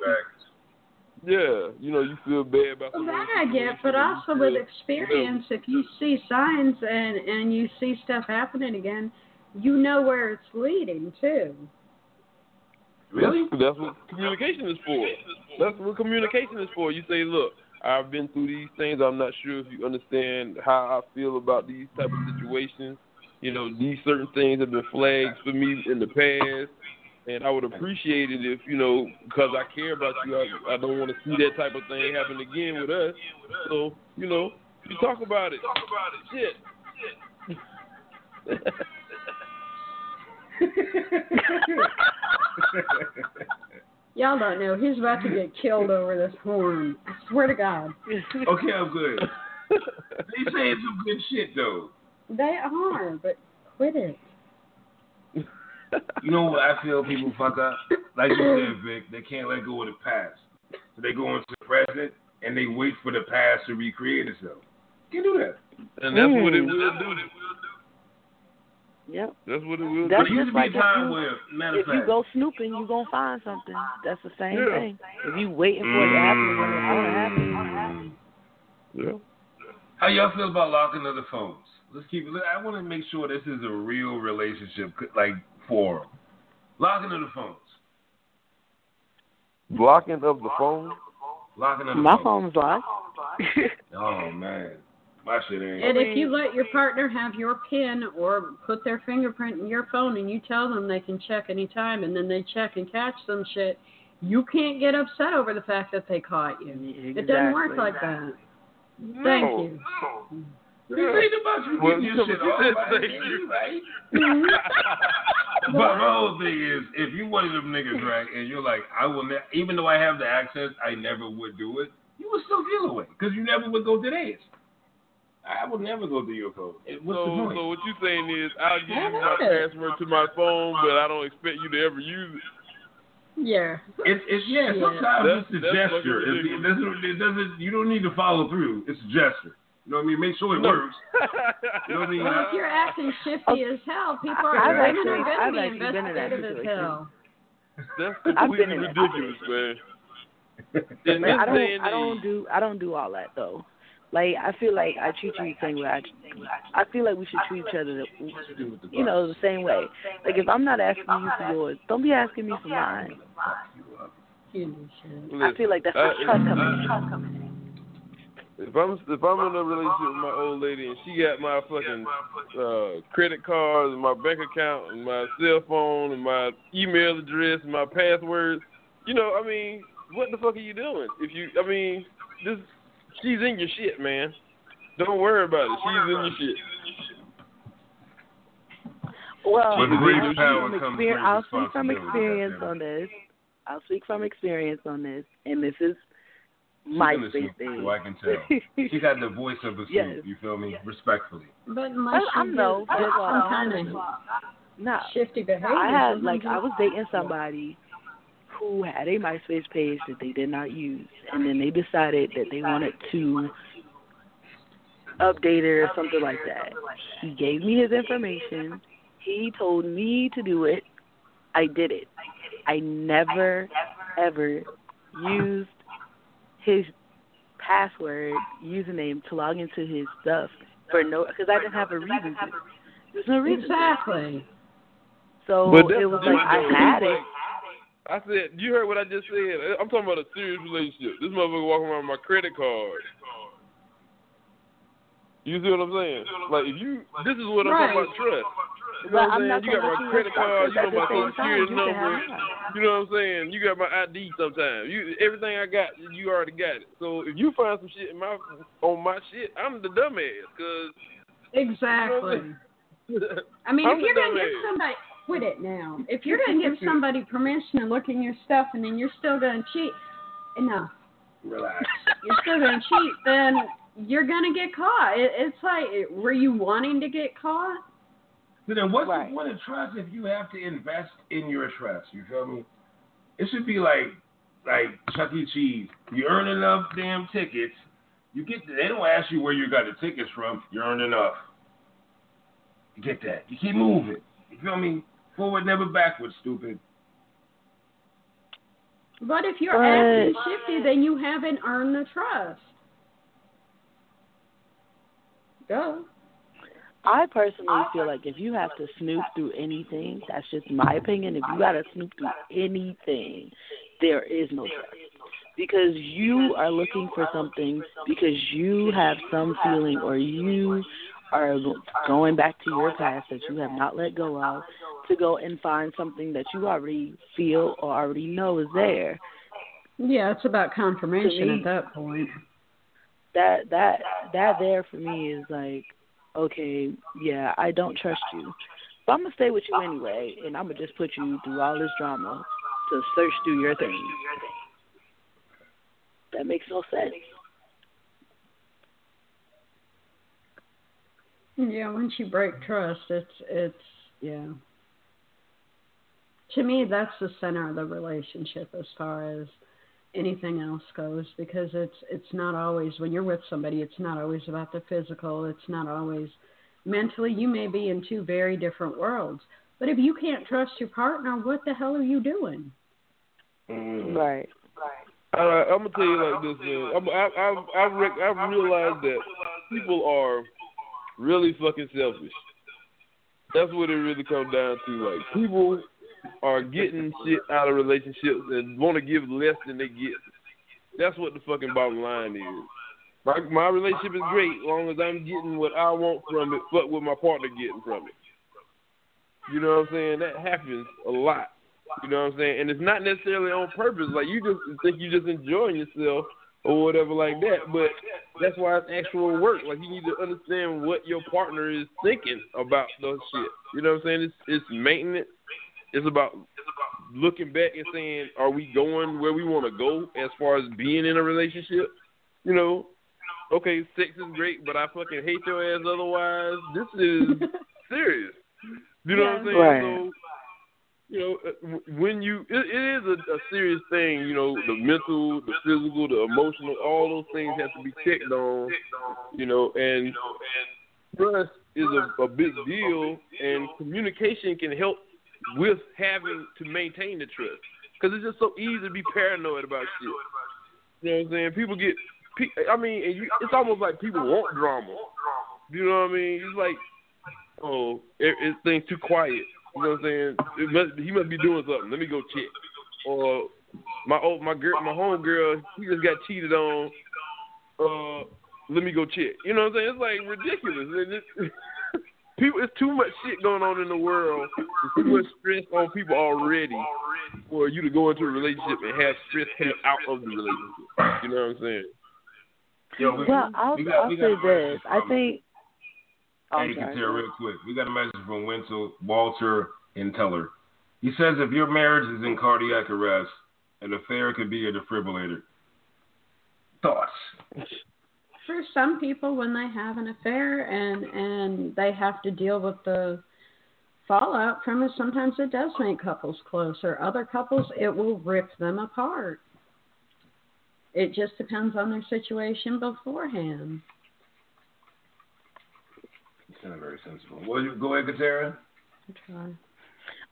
yeah, you know you feel bad about. Well, that I get, but also with feel- experience, if you see signs and and you see stuff happening again, you know where it's leading to. Really? That's what communication is for. That's what communication is for. You say, look, I've been through these things. I'm not sure if you understand how I feel about these type of situations. You know, these certain things have been flags for me in the past, and I would appreciate it if you know, because I care about you. I, I don't want to see that type of thing happen again with us. So, you know, you talk about it. Talk about it. Shit. Y'all don't know. He's about to get killed over this horn. I swear to God. Okay, I'm good. They saying some good shit though. They are, but quit it. You know what I feel people fuck up? Like you said, Vic, they can't let go of the past. So they go into the present and they wait for the past to recreate itself. Can't do that. And that's what it Mm. will do. Yep. That's what it will That's But do. it used to just be like a if time you- where, matter of If you go snooping, you're gonna find something. That's the same Yeah. thing. If you waiting for it to happen when it's gonna happen. Yeah. how y'all feel about locking other phones? Let's keep it. I want to make sure this is a real relationship, like forum. Locking of the phones. Blocking of the phone. Locking of the My phones. phone's locked. Oh man, my shit ain't. And if you let your partner have your PIN or put their fingerprint in your phone and you tell them they can check anytime and then they check and catch some shit, you can't get upset over the fact that they caught you. It doesn't work like that. Thank you. This ain't about you Well, getting your shit you off. said right? you. right? But my whole thing is, if you one of them niggas, right, and you're like, I will, ne- even though I have the access, I never would do it. You would still feel away because you never would go to theirs. I would never go to your phone. It- What's the So, point? so what you saying is, I'll give you my password to my phone, but I don't expect you to ever use it. Yeah. It's, it's yeah. Yeah. Sometimes That's- it's a gesture. It, it ridiculous. doesn't. It doesn't. You don't need to follow through. It's a gesture. You know what I mean? Make sure it works. You know what I mean? Well, if you're acting shifty oh, as hell, people are I've women actually- are going to be actually been in that investigative as hell. That's I've been completely in ridiculous, man. In Man, I don't I don't do I don't do all that though. Like I feel like I treat you the same way I I feel like we should treat each other the, you know the same way. Like if I'm not asking you for yours, don't be asking me for mine. I feel like that's where trust coming uh, in. Trust coming in. If I'm if I'm in a relationship with my old lady and she got my fucking uh, credit cards and my bank account and my cell phone and my email address and my passwords, you know, I mean, what the fuck are you doing? If you, I mean, this she's in your shit, man. Don't worry about it. She's in your shit. Well, With I'll great speak power from comes I'll speak from experience on this. I'll speak from experience on this, and this is She's MySpace innocent, so I can tell. She got the voice of a suit. Yes. You feel me? Respectfully. But unless I- I you know, get but, some uh, kind of No, shifty behavior. I had like I was dating somebody who had a MySpace page that they did not use, and then they decided that they wanted to update it or something like that. He gave me his information. He told me to do it. I did it. I never ever used his password username to log into his stuff for no because I didn't have a reason to. There's no reason. Exactly. So But it was like I had it. I said, you heard what I just said. I'm talking about a serious relationship. This motherfucker walking around with my credit card. You see what I'm saying? Like if you, this is what I'm Right. talking about trust. You know But what I'm I'm saying? You got my credit card, you know my social security number. You know what I'm saying? You got my ID sometimes. You everything I got, you already got it. So if you find some shit in my on my shit, I'm the dumbass because Exactly. I mean, I'm if you're gonna give somebody, quit it now. If you're gonna give somebody permission to look in your stuff and then you're still gonna cheat, enough. Relax. You're still gonna cheat, then you're gonna get caught. It, it's like, were you wanting to get caught? But then what's Right. the point of trust if you have to invest in your trust? You feel me? It should be like like Chuck E. Cheese. You earn enough damn tickets. You get they don't ask you where you got the tickets from. You earn enough. You get that. You keep moving. You feel me? Forward, never backward, stupid. But if you're But- acting shifty, then you haven't earned the trust. Go. I personally feel like if you have to snoop through anything, that's just my opinion. If you got to snoop through anything, there is no trust. Because you are looking for something because you have some feeling or you are going back to your past that you have not let go of to go and find something that you already feel or already know is there. Yeah, it's about confirmation me- at that point. That that that there for me is like, okay, yeah, I don't trust you. But I'm gonna stay with you anyway, and I'm gonna just put you through all this drama to search through your things. That makes no sense. Yeah, once you break trust, it's it's yeah. To me, that's the center of the relationship as far as anything else goes because it's it's not always when you're with somebody, it's not always about the physical. It's not always mentally. You may be in two very different worlds, but if you can't trust your partner, what the hell are you doing? Right. Uh, I'm gonna tell you like this, man. I'm, I, I've I've, rec- I've realized that people are really fucking selfish. That's what it really comes down to. Like people are getting shit out of relationships and want to give less than they get. That's what the fucking bottom line is. My my relationship is great as long as I'm getting what I want from it, but what my partner getting from it. You know what I'm saying? That happens a lot. You know what I'm saying? And it's not necessarily on purpose. Like you just think you're just enjoying yourself or whatever like that. But that's why it's actual work. Like you need to understand what your partner is thinking about those shit. You know what I'm saying? It's it's maintenance. It's about looking back and saying, are we going where we want to go as far as being in a relationship? You know, okay, sex is great, but I fucking hate your ass otherwise. This is serious. You know what I'm saying? Right. So, you know, uh, when you, it, it is a, a serious thing. You know, the mental, the physical, the emotional, all those things have to be checked on. You know, and trust is a, a big deal, and communication can help with having to maintain the trust. Because it's just so easy to be paranoid about shit. You know what I'm saying? People get, I mean, you, it's almost like people want drama. You know what I mean? It's like, oh, it, it things too quiet. You know what I'm saying? It must, he must be doing something. Let me go check. Or my old my girl, my home girl, he just got cheated on. Uh, let me go check. You know what I'm saying? It's like ridiculous. And people, it's too much shit going on in the world. There's too much stress on people already for you to go into a relationship and have stress come out of the relationship. You know what I'm saying? Yo, we, Well, I'll we got, I'll we say got a this. I from- think. Oh, Hey, I'm sorry. Katera, real quick. We got a message from Winsel, Walter and Teller. He says if your marriage is in cardiac arrest, an affair could be a defibrillator. thoughts. For some people, when they have an affair and and they have to deal with the fallout from it, sometimes it does make couples closer. Other couples, it will rip them apart. It just depends on their situation beforehand. It's not very sensible. Well, you go ahead, Katara. Try.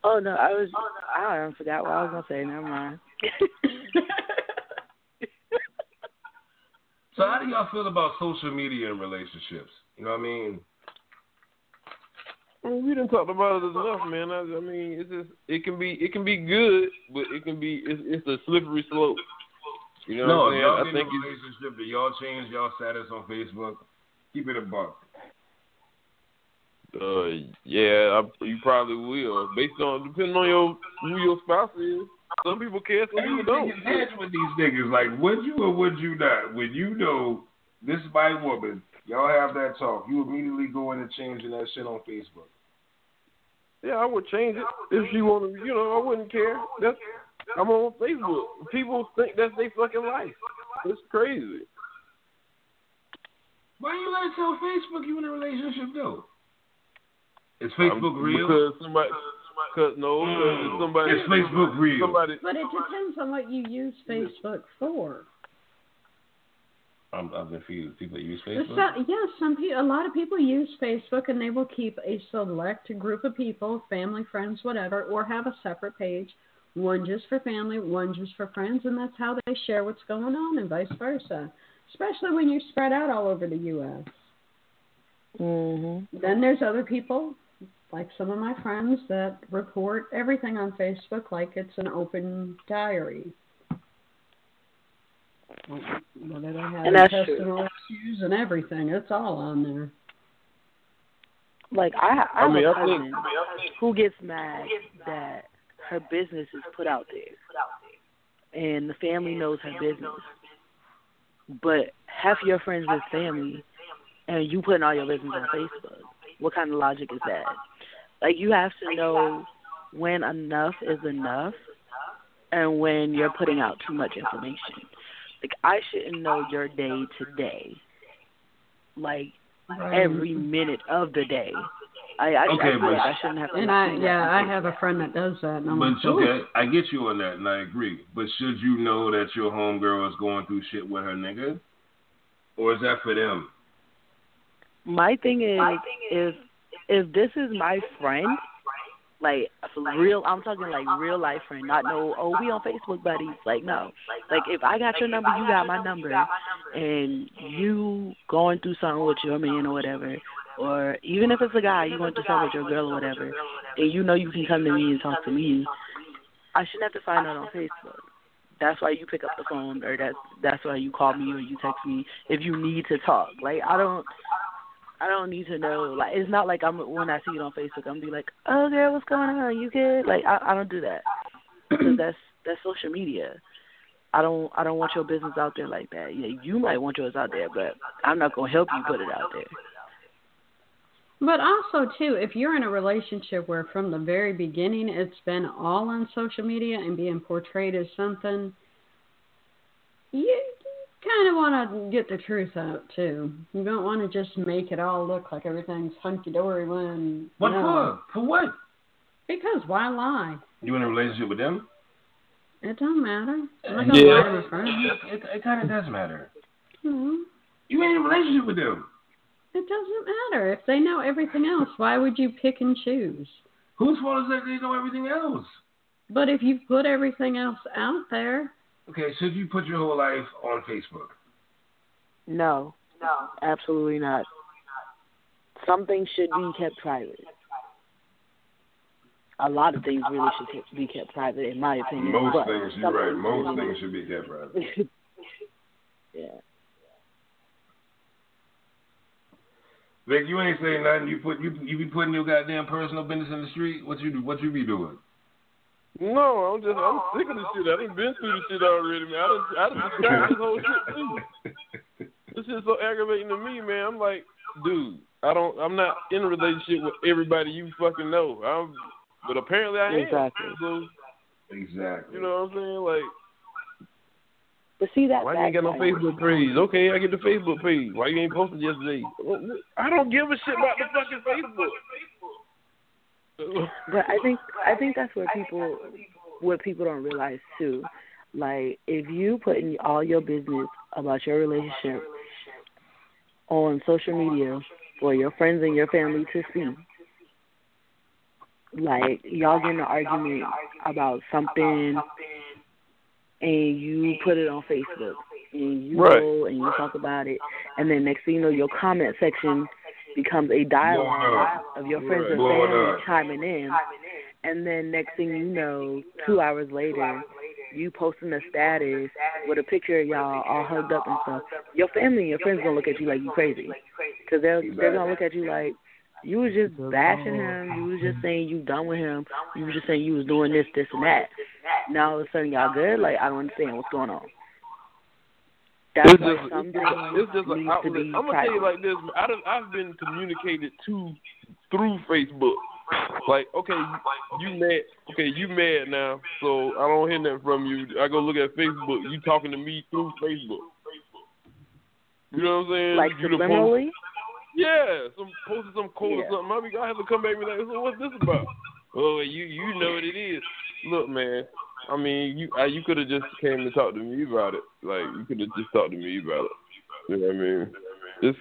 Oh no, I was I don't forgot what I was gonna say. Never mind. So how do y'all feel about social media and relationships? You know what I mean? Well, we didn't talk about it enough, man. I, I mean, it's just it can be it can be good, but it can be it's, it's a slippery slope. You know no, what I'm saying? y'all I get in a relationship, do y'all change y'all status on Facebook? Keep it a buck. Uh, yeah, I, you probably will. Based on depending on your who your spouse is. Some people care, some people don't. Hedged with these niggas. Like, would you or would you not? When you know this is my woman, y'all have that talk. You immediately go in and changing that shit on Facebook. Yeah, I would change it if she wanted. You know, I wouldn't care. That's I'm on Facebook. People think that's their fucking life. It's crazy. Why you let it tell Facebook you in a relationship though? Is Facebook Um, real? Because somebody, cause no, because if somebody, Is Facebook real? Somebody, But it depends on what you use Facebook for. I'm, I'm confused. People use There's Facebook. Some, yes, some people, a lot of people use Facebook, and they will keep a select group of people, family, friends, whatever, or have a separate page, one just for family, one just for friends, and that's how they share what's going on, and vice versa. Especially when you're spread out all over the U.S. Mhm. Then there's other people, like some of my friends, that report everything on Facebook like it's an open diary. Whether they have And that's true. intestinal issues and everything, it's all on there. Like I, I, I have mean, a I cousin think, who gets mad that her business is put out there, and the family knows her business. But half your friends is family, and you putting all your business on Facebook. What kind of logic is that? Like you have to know when enough is enough, and when you're putting out too much information. Like I shouldn't know your day to day. Like every minute of the day. I I, Okay, I, feel but- I shouldn't have to. And I, that yeah, I have a friend that does that, and I'm But like, okay, I get you on that, and I agree. But should you know that your homegirl is going through shit with her nigga, or is that for them? My thing is, if if this is my friend, like real, I'm talking like real life friend, not no. Oh, we on Facebook buddies. Like no, like if I got your number, you got my number, and you going through something with your man or whatever, or even if it's a guy, you going through something with your girl or whatever, and you know you can come to me and talk to me. I shouldn't have to find out on Facebook. That's why you pick up the phone, or that's that's why you call me or you text me if you need to talk. Like I don't. I don't need to know. Like it's not like I'm when I see it on Facebook, I'm gonna be like, "Oh, girl, what's going on? You good?" Like I, I don't do that because that's that's social media. I don't I don't want your business out there like that. Yeah, you might want yours out there, but I'm not gonna help you put it out there. But also too, if you're in a relationship where from the very beginning it's been all on social media and being portrayed as something, you kind of want to get the truth out too. You don't want to just make it all look like everything's hunky dory when What no. for? For what? Because why lie? You in a relationship with them? It don't matter. I'm not Yeah. lie to my. It, it kind of does matter. No, You ain't in a relationship with them. it doesn't matter. If they know everything else, why would you pick and choose? Whose fault is that they know everything else? But if you put everything else out there, Okay, should you put your whole life on Facebook? No, no, absolutely not. Something should be kept private. A lot of things really should be kept private, in my opinion. Most but things, you're right. Most really- things should be kept private. yeah. Vic, you ain't saying nothing. You put you you be putting your goddamn personal business in the street. What you do? What you be doing? No, I'm just I'm sick of this shit. I done been through this shit already, man. I done I done described this whole shit too. This shit's so aggravating to me, man. I'm like, dude, I don't I'm not in a relationship with everybody you fucking know. I'm but apparently I am. Exactly. So Exactly. you know what I'm saying? Like But see that. Why you ain't got no Facebook page? Okay, I get the Facebook page. Why you ain't posted yesterday? I don't give a shit about the fucking Facebook. But I think I think that's where people what people don't realize too. Like if you put in all your business about your relationship on social media for your friends and your family to see, like y'all get in an argument about something and you put it on Facebook and you right. go and you talk about it and then next thing you know your comment section becomes a dialogue of your friends and family chiming in and then next thing you know, two hours later, you posting a status with a picture of y'all all hugged up and stuff. Your family and your friends gonna look at you like you crazy, because they're they're gonna look at you like you was just bashing him. You was just saying you done with him. You was just saying you was doing this, this, and that. Now all of a sudden y'all good. Like I don't understand what's going on. That's it's just, something it's just like needs I, to be I'm gonna tell you like this. I done, I've been communicated to through Facebook. Like, okay, you mad? Okay, you mad now? So I don't hear nothing from you. I go look at Facebook. You talking to me through Facebook? You know what I'm saying? like you the post- subliminally. Yeah, some posted some quote Yeah. or something. I mean, I have to come back and be like, so what's this about? Oh, you you know what it is. Look, man. I mean, you I, you could have just came and talked to me about it. Like you could have just talked to me about it. You know what I mean? It's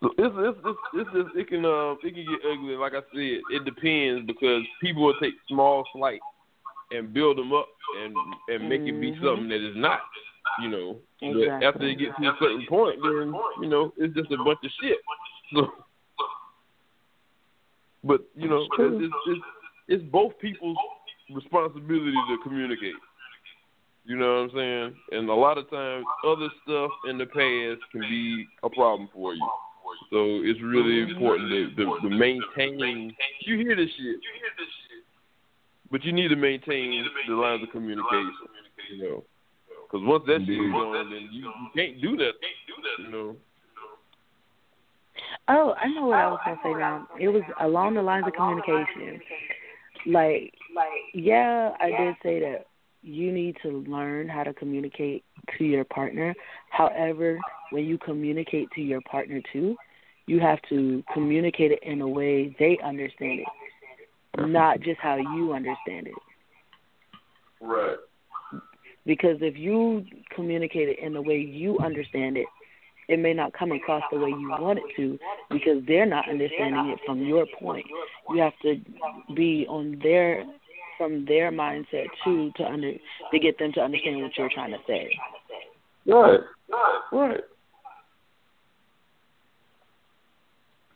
it's it's it's, it's just it can uh it can get ugly. Like I said, it depends because people will take small slights and build them up and and make it be Mhm. something that is not. You know, but Exactly. after they get to a certain point, then you know it's just a bunch of shit. So, but you know, It's it's, it's it's it's both people's responsibility to communicate. You know what I'm saying? And a lot of times, other stuff in the past can be a problem for you. So it's really important to, to, to maintain. You hear the shit. You hear this shit, but you need to maintain the lines of communication. You know, because once that shit is gone, then you, you can't do that. You know. Oh, I know what I was gonna say now. It was along the lines of communication. Like, yeah, I did say that you need to learn how to communicate to your partner. However, when you communicate to your partner too, you have to communicate it in a way they understand it, not just how you understand it. Right. Because if you communicate it in the way you understand it, it may not come across the way you want it to because they're not understanding it from your point. You have to be on their from their mindset too to under to get them to understand what you're trying to say. Right. Right.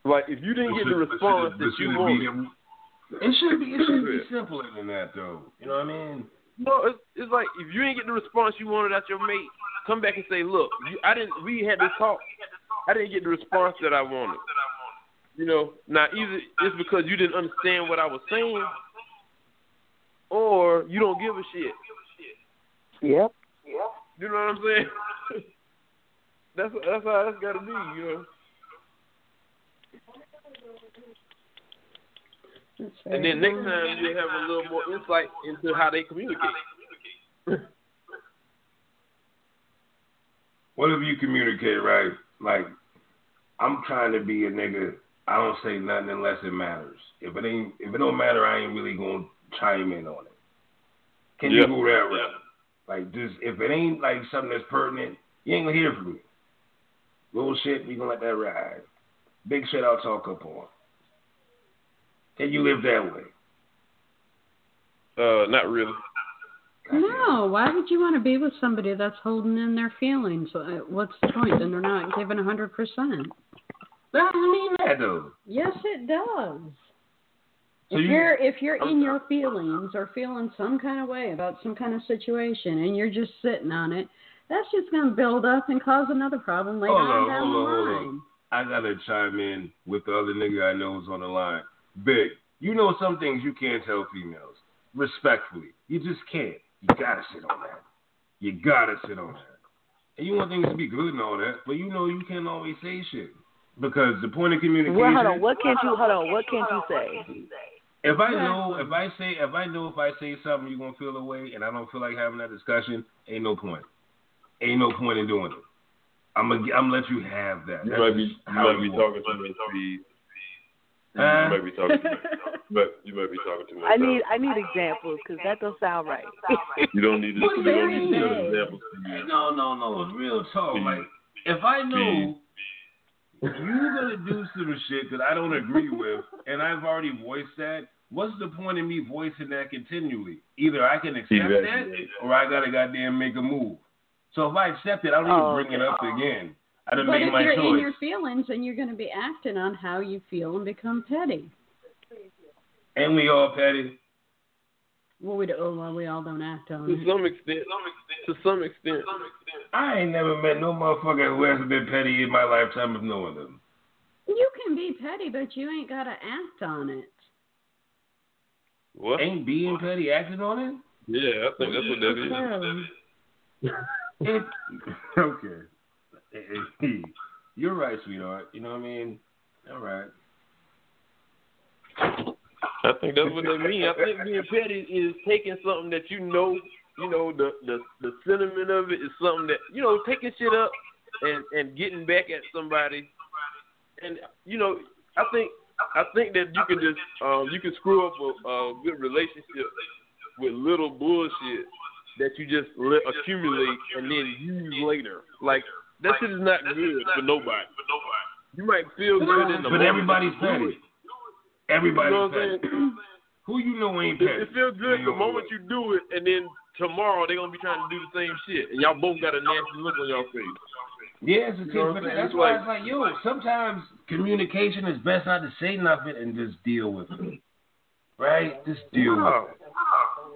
Like if you didn't get the response that you wanted, It should be. It should be simpler than that, though. You know what I mean? no, it's, it's like if you didn't get the response you wanted out your mate, come back and say, look, you, I didn't. We had this talk. I didn't get the response that I wanted. You know, now either it's because you didn't understand what I was saying, or you don't give a shit. Yep. You know what I'm saying? that's that's how that's got to be. You know. And then next time you'll have a little more insight into how they communicate. What if you communicate right? Like, I'm trying to be a nigga. I don't say nothing unless it matters. If it ain't, if it don't matter, I ain't really gonna chime in on it. Can Yeah. you go that route? Like, just if it ain't like something that's pertinent, you ain't gonna hear from me. Little shit, we gonna let that ride. Big shit, I'll talk up on. Can you live that way? Uh, not really. No, why would you want to be with somebody that's holding in their feelings? Uh, What's the point? And they're not giving a hundred percent. That doesn't mean that though. Yes, it does. So if you- you're if you're in your feelings or feeling some kind of way about some kind of situation and you're just sitting on it, that's just going to build up and cause another problem later Hold on down hold the on, hold line. on. I gotta chime in with the other nigga I know is on the line. Big, you know some things you can't tell females. Respectfully. You just can't. You gotta sit on that. You gotta sit on that. And you want things to be good and all that, but you know you can't always say shit. Because the point of communication Well, hold on. What can't you? Hold on. What can't you say? If I know, if I say, if I know, if I say something, you're gonna feel away, and I don't feel like having that discussion, ain't no point. Ain't no point in doing it. I'm gonna, I'm gonna let you have that. You That's might be, just you might be talking it. too much speed. Huh? You might be talking too much. But you might be talking too much. I need I need examples because that don't sound right. You don't need to. What You do you don't need to examples. No, no, no. Real talk. Speed. Like, if I know you're gonna do some shit that I don't agree with, and I've already voiced that, what's the point of me voicing that continually? Either I can accept that, or I gotta goddamn make a move. So if I accept it, I don't even Oh, bring it up oh, again. I done But made if my you're in your feelings, then you're going to be acting on how you feel and become petty. And we all petty. Well, we, do, oh, well, we all don't act on To it. some extent. To some extent. I ain't never met no motherfucker who hasn't been petty in my lifetime of knowing them. You can be petty, but you ain't got to act on it. What? Ain't being petty acting on it? Yeah, I think that's what that is. Okay. You're right, sweetheart. You know what I mean? All right. I think that's what they mean. I think being petty is taking something that you know, you know, the the the sentiment of it is something that you know, taking shit up and and getting back at somebody, and you know, I think I think that you can just um you can screw up a, a good relationship with little bullshit that you just let accumulate and then use later. Like that shit is not good for nobody. You might feel good in the But moment, everybody's but you do petty. Everybody's You know petty. Who you know ain't It, petty? it feels good the moment you do it, and then tomorrow they're gonna be trying to do the same shit, and y'all both got a nasty look on your face. Yeah, it's a You know tit what for tat. I'm saying? That's It's why like- it's like, yo, sometimes communication is best not to say nothing and just deal with it. Right? Just deal with it.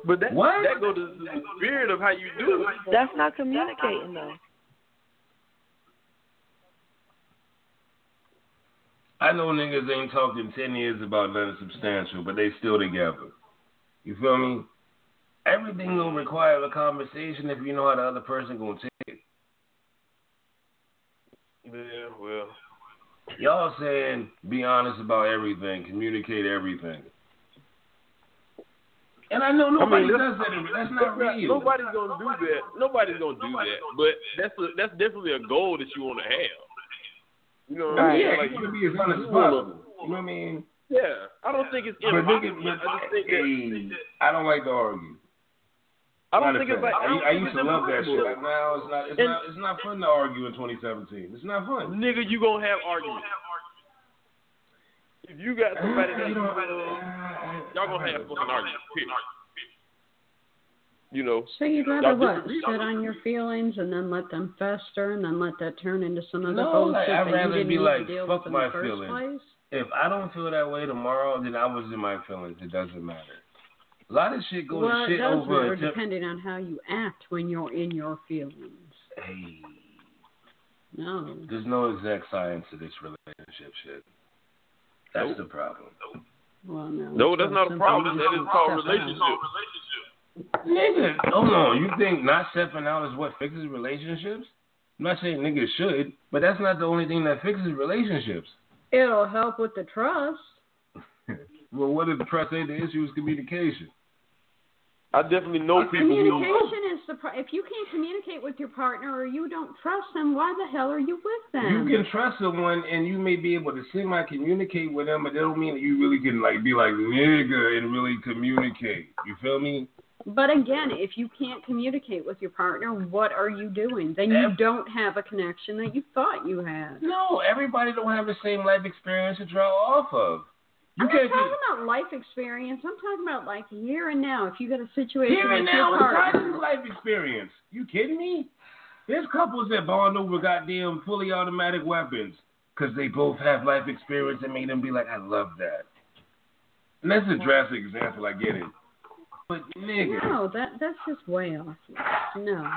But that What? that goes to the spirit of how you do it. That's not communicating though. I know niggas ain't talking 10 years about nothing substantial, but they still together. You feel me? Everything will require a conversation if you know how the other person gonna take it. Yeah, well, Y'all saying be honest about everything, communicate everything. And I know nobody I mean, does that. That's not real. Nobody's gonna do that. Nobody's gonna do that. But that's a, that's definitely a goal that you want to have. You know what I I mean, yeah, Like you want to be as honest as possible. You know what I mean? Yeah, I don't think it's But impossible. nigga, but, I just think that hey, I don't like to argue. I don't think it's like I, I, used to love that shit. Like now, it's not. It's And- not. It's not fun to argue in 2017. It's not fun. Nigga, you gonna have arguments. If you got somebody uh, that You know, love, y'all gonna have fucking arguments. Period. You know. so you'd rather what? Sit on your feelings and then let them fester and then let that turn into some other No, like, bullshit I'd that rather you didn't be like, to deal fuck with in my the first feelings. place? If I don't feel that way tomorrow, then I was in my feelings. It doesn't matter. A lot of shit goes Well, shit over matter a depending on how you act when you're in your feelings. Hey, No. there's no exact science to this relationship shit. That's Nope. the problem. Well, no. No, that's not a problem. you That just is called step out. relationship. Nigga, hold on. You think not stepping out is what fixes relationships? I'm not saying niggas should, but that's not the only thing that fixes relationships. It'll help with the trust. Well, what if the trust ain't the issue is communication? I definitely know uh, people who Communication is the pro- if you can't communicate with your partner or you don't trust them, why the hell are you with them? You can trust someone and you may be able to semi communicate with them, but that don't mean that you really can like be like nigga and really communicate. You feel me? But again, if you can't communicate with your partner, what are you doing? Then you don't have a connection that you thought you had. No, everybody don't have the same life experience to draw off of. You I'm not can't talking about life experience. I'm talking about like here and now. If you get a situation Here and with now partner, life experience. You kidding me? There's couples that bond over goddamn fully automatic weapons because they both have life experience and made them be like, I love that. And that's a drastic example, I get it. But nigga, no, that that's just way off. No.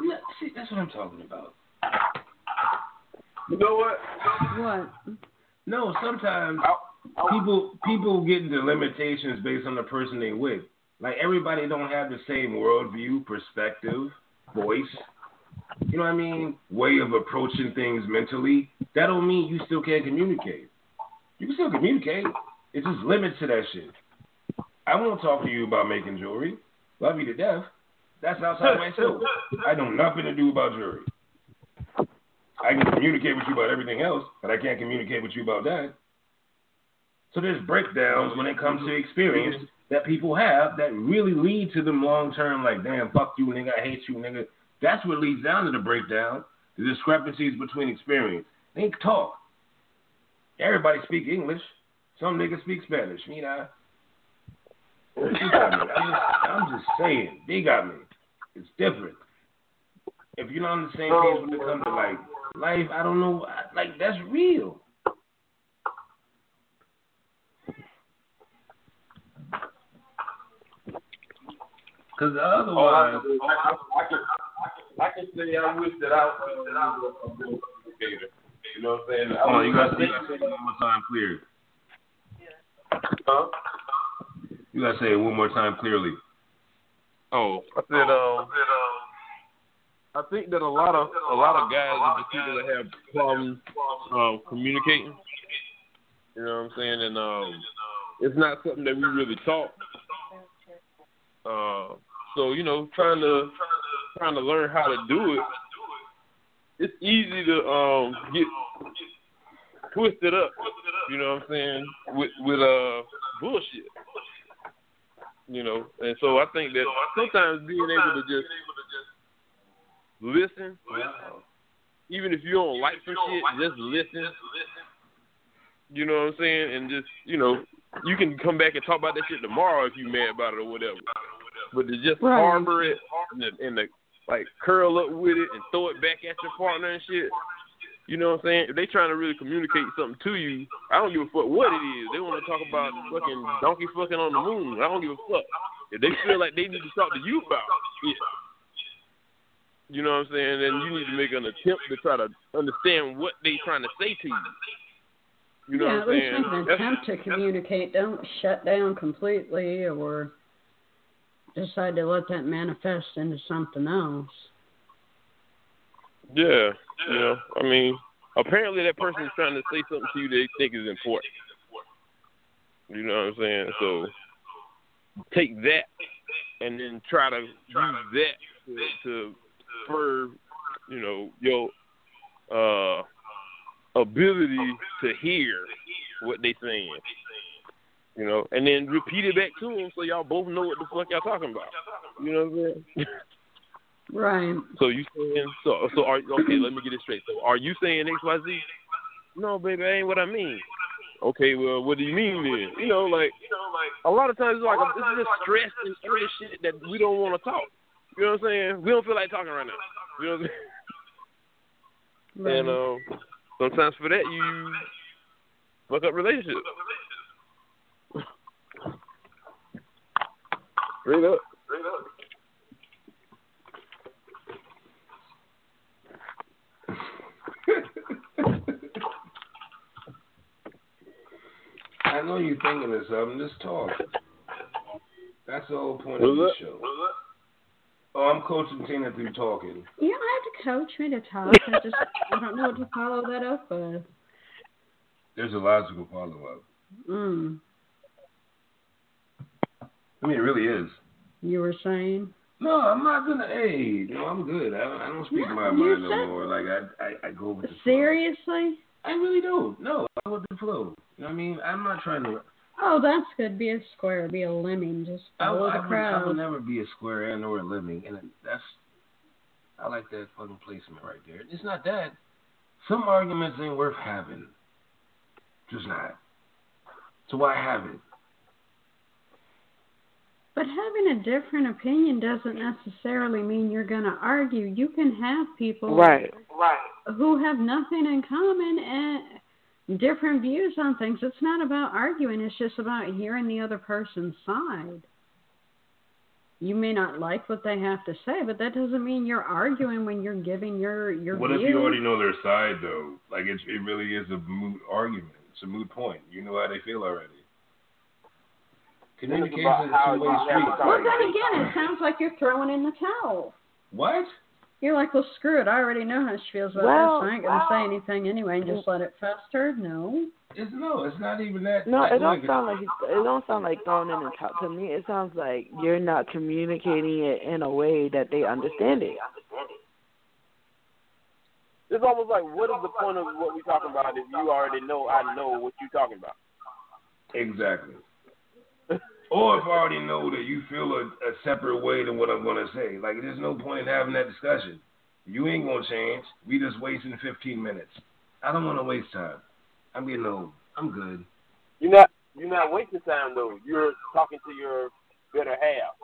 no, see, that's what I'm talking about. You know what? What? No, sometimes people people get into limitations based on the person they with. Like everybody don't have the same worldview, perspective, voice. You know what I mean? Way of approaching things mentally. That don't mean you still can't communicate. You can still communicate. It's just limits to that shit. I won't talk to you about making jewelry. Love you to death. That's outside my scope. I know nothing to do about jewelry. I can communicate with you about everything else, but I can't communicate with you about that. So there's breakdowns when it comes to experience that people have that really lead to them long term, like, damn, fuck you, nigga, I hate you, nigga. That's what leads down to the breakdown, the discrepancies between experience. They talk. Everybody speak English. Some niggas speak Spanish. You I'm just, I'm just saying, they got me. It's different. If you're not on the same page when it comes to like life, I don't know. Like that's real. Because otherwise, oh, I, I, can, I can say I wish that I was a communicator. You know what I'm saying? Hold on, you got to say it one more time clear. Huh? You got to say it one more time clearly. Oh, I said, um, I think that a lot of a lot of guys are just people that have problems um, communicating. You know what I'm saying? And um, it's not something that we really talk. Uh, so you know, trying to trying to learn how to do it. It's easy to um get twisted up. You know what I'm saying? With with uh bullshit. You know, and so I think that sometimes being able to just listen, even if you don't like some shit, just listen. You know what I'm saying? And just you know, you can come back and talk about that shit tomorrow if you mad about it or whatever. But to just Right. harbor it and, the, and the, like curl up with it and throw it back at your partner and shit. You know what I'm saying? If they trying to really communicate something to you, I don't give a fuck what it is. They want to talk about fucking donkey fucking on the moon. I don't give a fuck. If they feel like they need to talk to you about it, you know what I'm saying? Then you need to make an attempt to try to understand what they trying to say to you. You know yeah, what at I'm least make an attempt to communicate. Don't shut down completely or decide to let that manifest into something else. Yeah, you know, I mean, apparently that person is trying to say something to you they think is important. You know what I'm saying? So take that and then try to use that to, to spur, you know, your uh ability to hear what they're saying. You know, and then repeat it back to them so y'all both know what the fuck y'all talking about. You know what I'm saying? Right. So you saying so? So are okay? Let me get it straight. So are you saying X Y Z? No, baby, that ain't what I mean. Okay, well, what do you mean then? You know, like a lot of times it's like is just stress and other shit that we don't want to talk. You know what I'm saying? We don't feel like talking right now. You know what I'm saying? Right. And um, sometimes for that you fuck up relationships. Straight up. Straight up. I know you're thinking this of something. Just talk. That's the whole point of the What's show. Oh, I'm coaching Tina through talking. You don't have to coach me to talk. I just I don't know what to follow that up with. There's a logical follow up. Mm. I mean, it really is. You were saying? No, I'm not gonna. Hey, no, I'm good. I, I don't speak No, my mind no more. Like I, I, I go with the flow. Seriously? I really don't. No, I go with the flow. You know what I mean? I'm not trying to. Oh, that's good. Be a square. Be a lemming. Just I, follow I, the would, I would never be a square and or a lemming, and that's. I like that fucking placement right there. It's not that. Some arguments ain't worth having. Just not. So why have it? But having a different opinion doesn't necessarily mean you're going to argue. You can have people Right. right, who have nothing in common and different views on things. It's not about arguing, it's just about hearing the other person's side. You may not like what they have to say, but that doesn't mean you're arguing when you're giving your your What view. if you already know their side though? Like it's it really is a moot argument. It's a moot point. You know how they feel already. Communication is a two way street. well, then again, it sounds like you're throwing in the towel. What? You're like, well, screw it. I already know how she feels about Well, this. I ain't gonna say anything anyway and just let it fester. No. It's no, it's not even that. No, it don't sound like it don't sound like thrown in the top. To me, it sounds like you're not communicating it in a way that they understand it. It's almost like, what is the point of what we're talking about if you already know I know what you're talking about? Exactly. Or if I already know that you feel a, a separate way than what I'm gonna say, like there's no point in having that discussion. You ain't gonna change. We just wasting 15 minutes. I don't want to waste time. I'm getting old. I'm good. You're not you're not wasting time though. You're talking to your better half.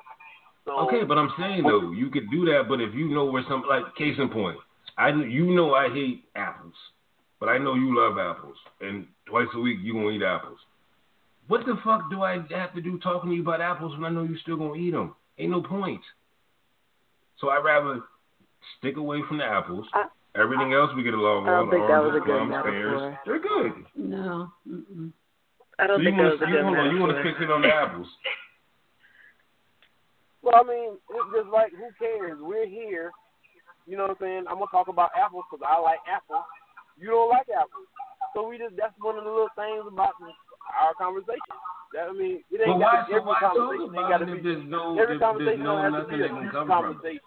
So Okay, but I'm saying though, you could do that, but if you know where some like case in point, I you know I hate apples, but I know you love apples, and twice a week you gonna eat apples. What the fuck do I have to do talking to you about apples when I know you're still gonna eat them? Ain't no point. So I'd rather stick away from the apples. I- Everything else we get along with. I don't on. think that was a good plums, metaphor. pears. They're good. No. Mm-mm. I don't So you think that want was a to good hold on? You want to metaphor. fix it on the apples? Well, I mean, it's just like who cares? We're here. You know what I'm saying? I'm gonna talk about apples because I like apples. You don't like apples, so we just that's one of the little things about our conversation. That I mean, it ain't got so every why talk conversation got to be there's no, every if there's conversation no don't have to nothing be that a can come from it? conversation.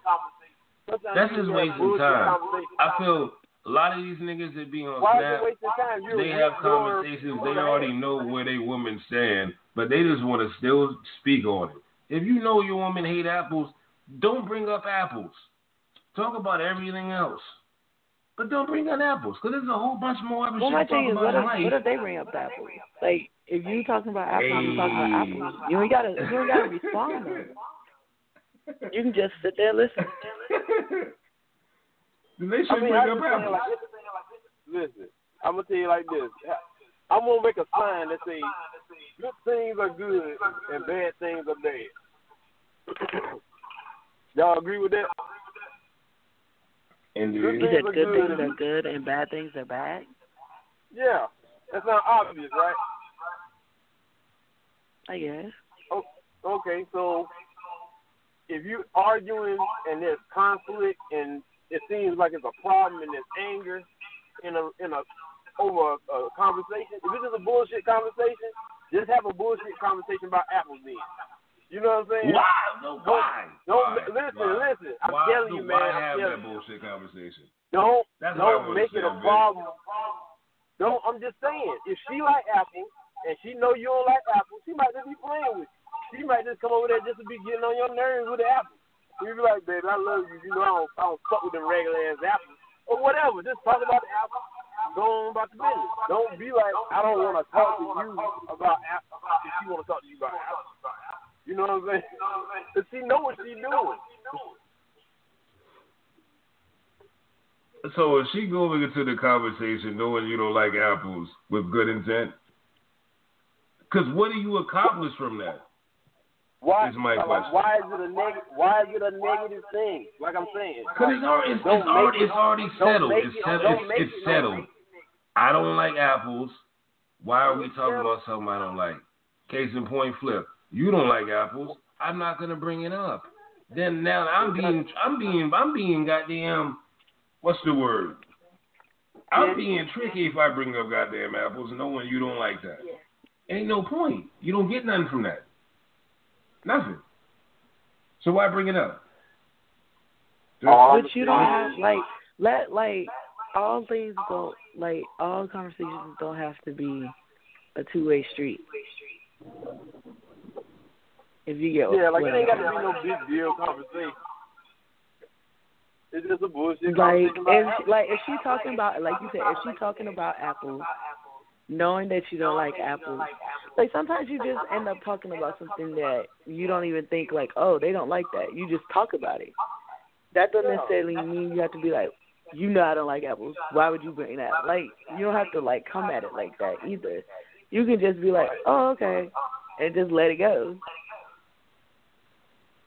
Sometimes That's just wasting time. I feel a lot of these niggas that be on Why Snap, wasting time? You're they have conversations. They already know where they women stand, but they just want to still speak on it. If you know your woman hate apples, don't bring up apples. Talk about everything else, but don't bring up apples because there's a whole bunch more other Well, shit my thing is, what if, what if they bring up apples? Like, if you talking about apples, you talking about apples. You ain't gotta, you ain't gotta respond. You can just sit there listen. Then they I should mean, bring up apples. like, listen, I'm gonna tell you like this. I'm gonna make a sign that say good things are good and bad things are bad. Y'all agree with that? Indeed. Good You things said are good good things are good and bad things are bad. yeah, that's not obvious, right? I guess. Okay, so if you're arguing and there's conflict and it seems like it's a problem and there's anger in a in a over a, a conversation, if it's just a bullshit conversation, just have a bullshit conversation about apples then. You know what I'm saying? Why? No, why? Don't Why? listen, Why? listen. I'm why, telling you, man. Why I'm have telling that you. bullshit conversation? Don't That's don't make it a problem. Don't. I'm just saying, if she like apples and she know you don't like apples, she might just be playing with you. She might just come over there just to be getting on your nerves with the apples. You be like, baby, I love you. You know I don't, I don't fuck with them regular ass apples or whatever. Just talk about the apples. Go on about the business. Don't be like, I don't want to talk to you about apples if she want to talk to you about apples. You know what I'm saying? Cause she know what she doing. So is she going into the conversation knowing you don't like apples with good intent? Because what do you accomplish from that? Why? Is my question. why is it a negative? Why is it a negative thing? Like I'm saying. Because it's already, it's, it's already, it- it's already settled. It's, settled. it's, it's settled. I don't like apples. Why are we talking about something I don't like? Case in point, flip. You don't like apples. I'm not gonna bring it up. Then now I'm being, I'm being, I'm being goddamn. What's the word? I'm being tricky if I bring up goddamn apples, and knowing you don't like that. Ain't no point. You don't get nothing from that. Nothing. So why bring it up? But you don't have like let like all things don't like all conversations don't have to be a two way street. If you get Yeah, like it ain't got to be no big deal conversation. It's just a bullshit like if apples. like if she talking about like you said if she talking about apples knowing that you don't like apples like sometimes you just end up talking about something that you don't even think like oh they don't like that. You just talk about it. That doesn't necessarily mean you have to be like you know I don't like apples. Why would you bring that like you don't have to like come at it like that either. You can just be like oh okay and just let it go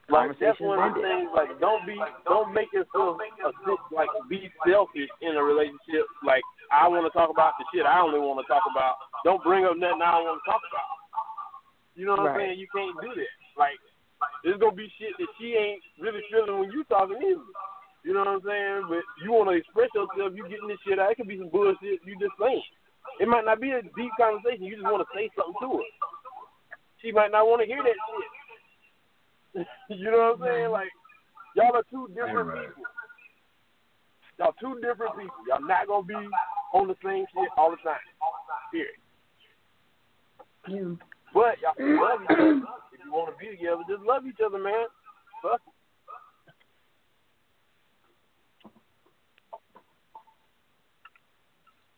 Like that's one of the things. Like don't be, don't make yourself a, like be selfish in a relationship. Like I want to talk about the shit I only want to talk about. Don't bring up nothing I don't want to talk about. You know what I'm saying? You can't do that. Like there's gonna be shit that she ain't really feeling when you talking either. You know what I'm saying? But you want to express yourself, you getting this shit out. It could be some bullshit you just saying. It might not be a deep conversation. You just want to say something to her. She might not want to hear that shit. you know what I'm saying? Like, y'all are two different right. people. Y'all two different people. Y'all not gonna be on the same shit all the time. Period. Yeah. But y'all can love each other. If you want to be together, just love each other, man. Fuck.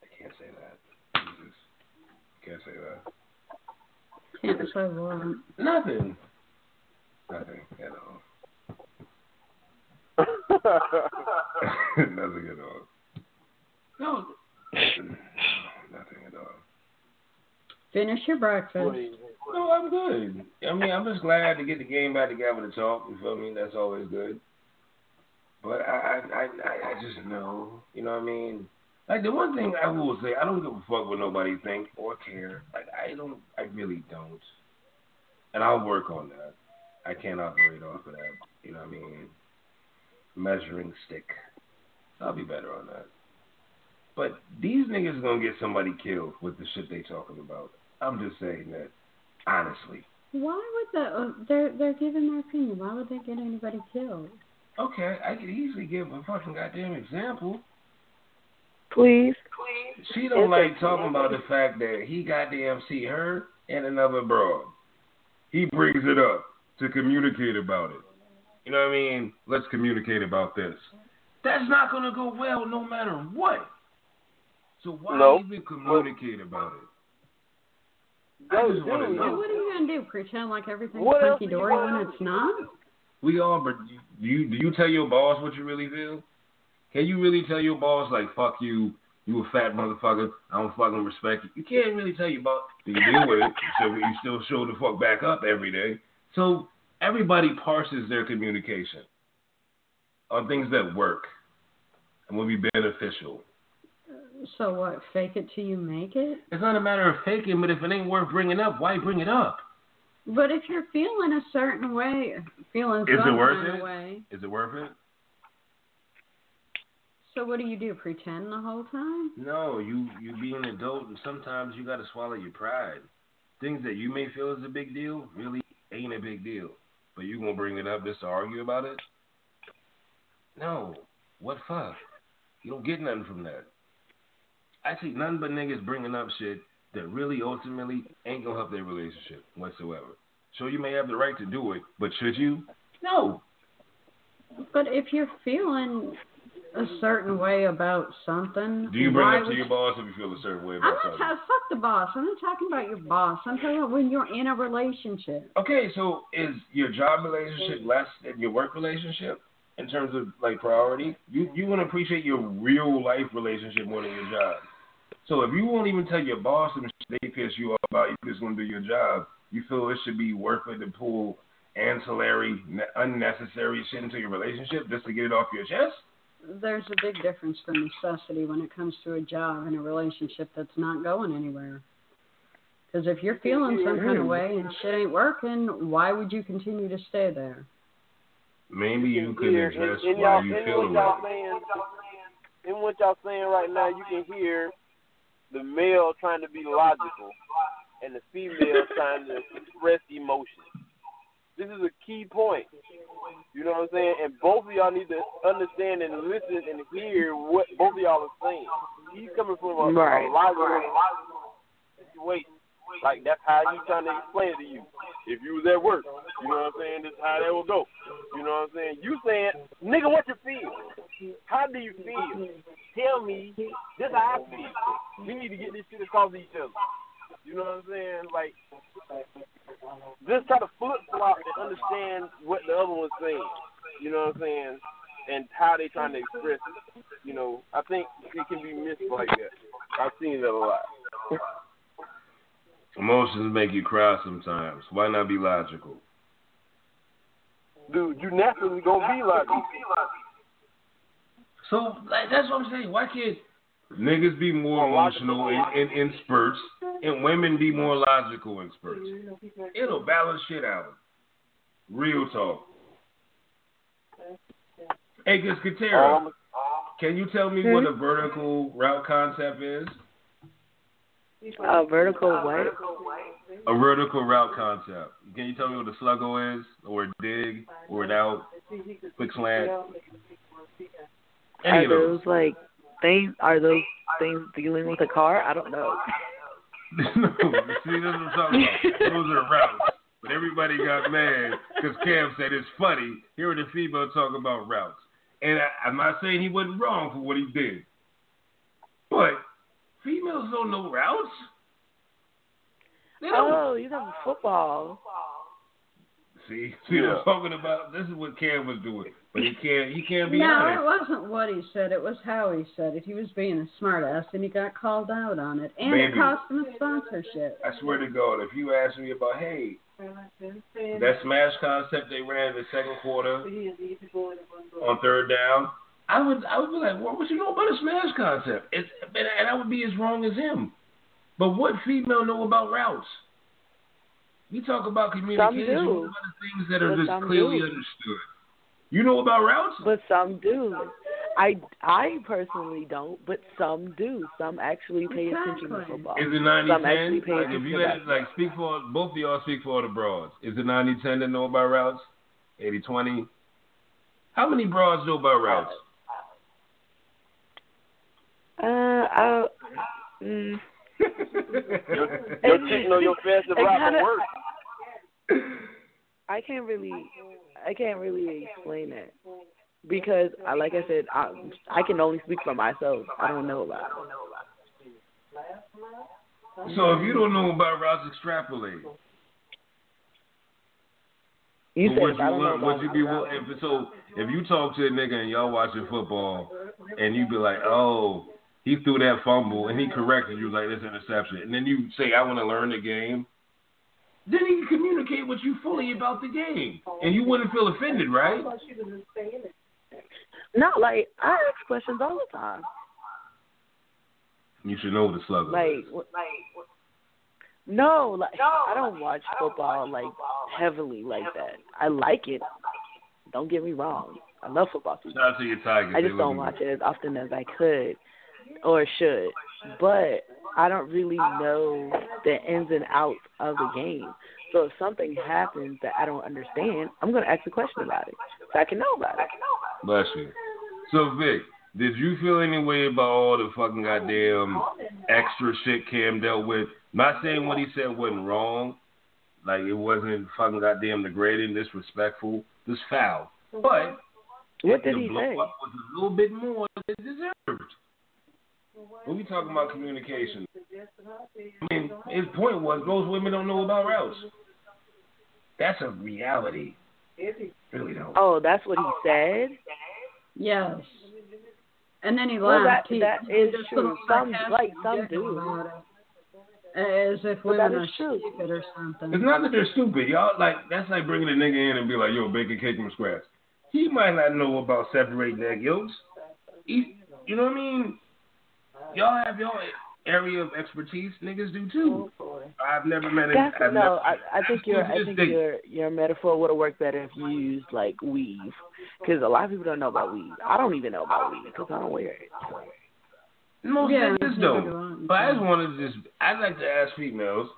I can't say that. Jesus. Can't say that. Can't say what. Nothing. Nothing at all. Nothing at all. No. Nothing at all. Finish your breakfast. No, I'm good. I mean, I'm just glad to get the game back together to talk. You feel me? That's always good. But I, I, I, I I just know. You know what I mean? Like the one thing I will say, I don't give a fuck what nobody thinks or care. Like I don't, I really don't. And I'll work on that. I can't operate off of that. You know what I mean? Measuring stick. I'll be better on that. But these niggas gonna get somebody killed with the shit they talking about. I'm just saying that honestly. Why would the uh, they're they're giving their opinion? Why would they get anybody killed? Okay, I could easily give a fucking goddamn example. Please. Please. She don't like talking about the fact that he goddamn see her and another broad. He brings it up to communicate about it. You know what I mean? Let's communicate about this. That's not gonna go well no matter what. So why No. even communicate about it? I Go just wanna know. What are you gonna do? Pretend like everything's What else hunky dory when it's not? We all, but do you do you tell your boss what you really feel? Can you really tell your boss like fuck you, you a fat motherfucker, I don't fucking respect you? You can't really tell your boss. Do you deal with it? So you still show the fuck back up every day. So everybody parses their communication on things that work and will be beneficial. So what? Fake it till you make it. It's not a matter of faking, but if it ain't worth bringing up, why bring it up? But if you're feeling a certain way, feeling Is it worth kind it? of way, Is it worth it? so what do you do? Pretend the whole time? No, you you be an adult, and sometimes you got to swallow your pride. Things that you may feel is a big deal really ain't a big deal, but you gonna bring it up just to argue about it? No, what fuck? You don't get nothing from that. I see nothing but niggas bringing up shit that really ultimately ain't gonna help their relationship whatsoever. So you may have the right to do it, but should you? No. But if you're feeling a certain way about something, Do you bring why it up to your boss if you feel a certain way about I'm not something? talking. Fuck the boss. I'm not talking about your boss. I'm talking about when you're in a relationship. Okay, so is your job relationship less than your work relationship in terms of like priority? You you want to appreciate your real life relationship more than your job. So if you won't even tell your boss and they piss you off about you just want to do your job, you feel it should be worth it to pull ancillary, ne- unnecessary shit into your relationship just to get it off your chest? There's a big difference for necessity when it comes to a job and a relationship that's not going anywhere. Because if you're feeling some kind of way and shit ain't working, why would you continue to stay there? Maybe you could hear, address in, in why y'all, you in feel what the y'all way. saying, in what y'all saying right now, you can hear the male trying to be logical and the female trying to express emotion. This is a key point. You know what I'm saying? And both of y'all need to understand and listen and hear what both of y'all are saying. He's coming from a, Right. a logical situation. Like that's how he's trying to explain it to you. If you was at work, you know what I'm saying, this is how that will go. You know what I'm saying? You saying, nigga, what you feel? How do you feel? Tell me, this how I feel. We need to get this shit across to each other. You know what I'm saying? Like, just try to flip flop and understand what the other one's saying. You know what I'm saying? And how they trying to express it. You know, I think it can be missed like that. I've seen that a lot. Emotions make you cry sometimes. Why not be logical? Dude, you naturally gonna be like So like, that's what I'm saying. Why can't niggas be more emotional in, in, in spurts and women be more logical in spurts? It'll balance shit out. Real talk. Hey, All Katera, can you tell me Hmm? what a vertical route concept is? Uh, vertical what? A vertical route concept. Can you tell me what a sluggo is, or a dig, or an out, quick slant? Any Are of those. those like things? Are those things dealing with a car? I don't know. no, see, that's what I'm talking about. Those are routes. But everybody got mad because Cam said it's funny hearing a female talk about routes. And I, I'm not saying he wasn't wrong for what he did. But females don't know routes. They don't. Oh, you have football. See, see what I'm talking about? This is what Cam was doing. But he can't he can't be no, honest. it wasn't what he said. It was how he said it. He was being a smartass, and he got called out on it, and it cost him a sponsorship. I swear to God, if you ask me about, hey, that smash concept they ran in the second quarter on third down, I would I would be like, what would you know about a smash concept? It's, and, and I would be as wrong as him. But what female know about routes? We talk about communication. do. What are the things that are But just clearly do. understood? You know about routes? But some do. I I personally don't, but some do. Some actually pay attention to Exactly. football. Is it 90 Some actually pay Like, if you to had, like, speak for, both of y'all speak for all the broads. Is it 90 10 that know about routes? 80 20? How many broads know about routes? Uh, I, mm, Your, your chick know your fastest It route kinda- to work. I can't really, I can't really explain it because, I, like I said, I I can only speak for myself. I don't know about it. So if you don't know about routes, extrapolate. You said would you I don't know want, would you be will- if so if you talk to a nigga and y'all watching football and you be like, oh, he threw that fumble and he corrected you like this interception, and then you say I want to learn the game, then he can communicate with you fully about the game, and you wouldn't feel offended, right? No, like I ask questions all the time. You should know the slugger. Like, wh- no, like I don't watch football like heavily like that. I like it. Don't get me wrong. I love football too. Shout out to your Tigers. I just don't watch it as often as I could or should. But I don't really know the ins and outs of the game. So if something happens that I don't understand, I'm gonna ask a question about it so I can know about it. Bless you. So Vic, did you feel any way about all the fucking goddamn extra shit Cam dealt with? Not saying what he said wasn't wrong, like it wasn't fucking goddamn degrading, disrespectful, just foul. But What did the he blow say? up was a little bit more than it deserved. When we talking about communication, I mean, his point was most women don't know about routes. That's a reality. Really don't. Oh, that's what he oh, said. Yes. And then he Well, laughed. that- he, that he is just true. Some- like, some giggled do. As if But women are true. stupid or something. It's not that they're stupid, y'all. Like that's like bringing a nigga in and be like, "Yo, bake a cake from scratch." He might not know about separating egg yolks. He, you know what I mean? Y'all have your area of expertise. Niggas do too. Oh, I've never met a. That's I've no. never, I, I think your I think think. your your metaphor would have worked better if you used like weave, because a lot of people don't know about weave. I don't even know about weave because I don't wear it. Most Yeah, niggas neither don't. do I. But I just want to just. I'd like to ask females.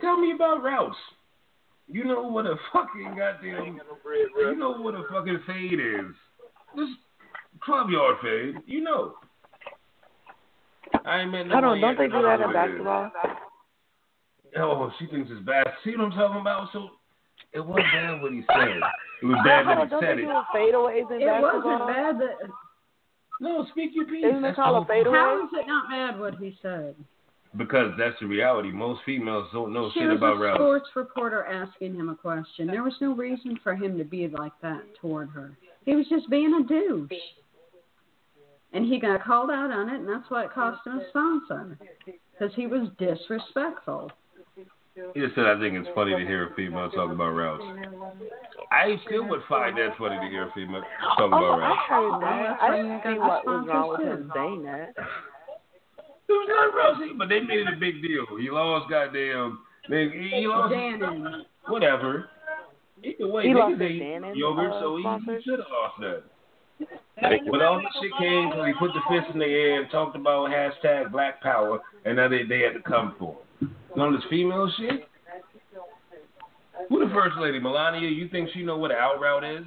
Tell me about routes. You know what a fucking goddamn. You know what a fucking fade is. This club yard fade. You know. I ain't met no Hold on, don't yet they that do that in what it is. basketball? Oh, she thinks it's bad. See what I'm talking about? So it wasn't bad what he said. It was bad Hold that he don't said they it. do fadeaways in It basketball? wasn't bad that. No, speak your piece. Isn't it called a whole- fadeaway? How is it not bad what he said? Because that's the reality. Most females don't know She shit was about a routes. sports reporter asking him a question. There was no reason for him to be like that toward her. He was just being a douche. And he got called out on it, and that's why it cost him a sponsor. Because he was disrespectful. He just said, I think it's funny to hear a female talk about routes. I still would find that funny to hear a female talk about Oh, I routes. heard that. I why didn't you see what the was wrong with sponsors him saying that. It was not routes, but they made it a big deal. He lost goddamn. They, he lost. Dannon. Whatever. Either way, He niggas lost his ate Dannon, yogurt, uh, so he, he should have lost that. Thank you. All this shit came, so he put the fist in the air and talked about hashtag Black Power, and now they they had to come for him. None of this female shit. Who the first lady, Melania? You think she know what an out route is?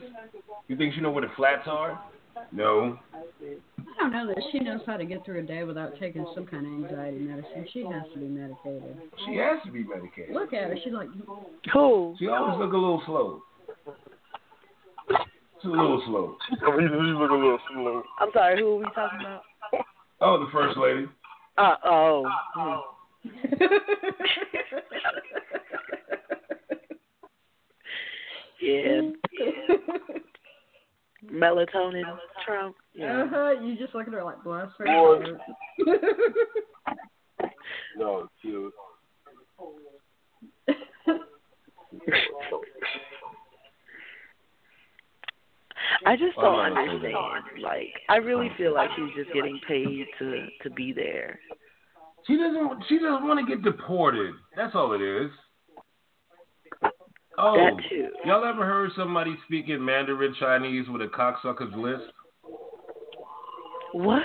You think she know what the flats are? No. I don't know that she knows how to get through a day without taking some kind of anxiety medicine. She has to be medicated. She has to be medicated. Look at her. She's like, Who? She always look a little slow. She's a little slow. She look a little slow. I'm sorry. Who are we talking about? Oh, the first lady. Uh oh. Hmm. Yeah. Melatonin Trump. Yeah. uh huh. You just look at her like bless her. Lord. heart. No, cute. I just Oh, don't understand. Like, I really feel like she's just getting paid to to be there. She doesn't. She doesn't want to get deported. That's all it is. Oh, That too. y'all ever heard somebody speaking Mandarin Chinese with a cocksucker's lisp? What?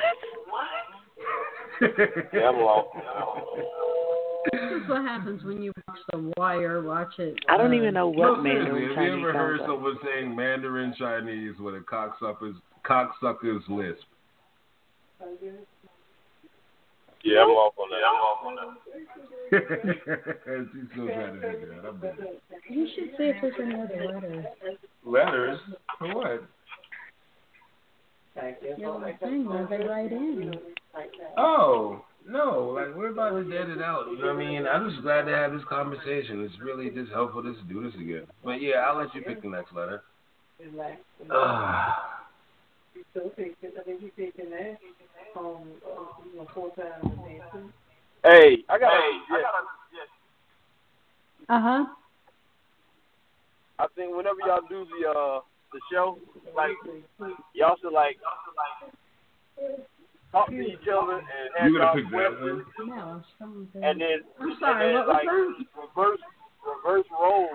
Yeah, I'm lost. This is what happens when you watch The Wire. Watch it. I don't uh, even know No, what seriously, Mandarin have Chinese you ever heard sounds like. someone saying Mandarin Chinese with a cocksucker's cocksucker's lisp? Yeah, I'm off on that. I'm off on that. She's so trying to do that. I'm dead. You should see if there's any other letters. Letters for what? You're like, thing where they write in. Oh no, like we're about to dead it out. You know what I mean? I'm just glad to have this conversation. It's really just helpful to do this again. But yeah, I'll let you pick the next letter. Ah. Hey, I got. Hey, I got. Uh huh. I think whenever y'all do the uh the show, like y'all should like talk to each other and have you gonna y'all that questions. No, I was trying to and then I'm sorry, and then, what like reverse reverse roles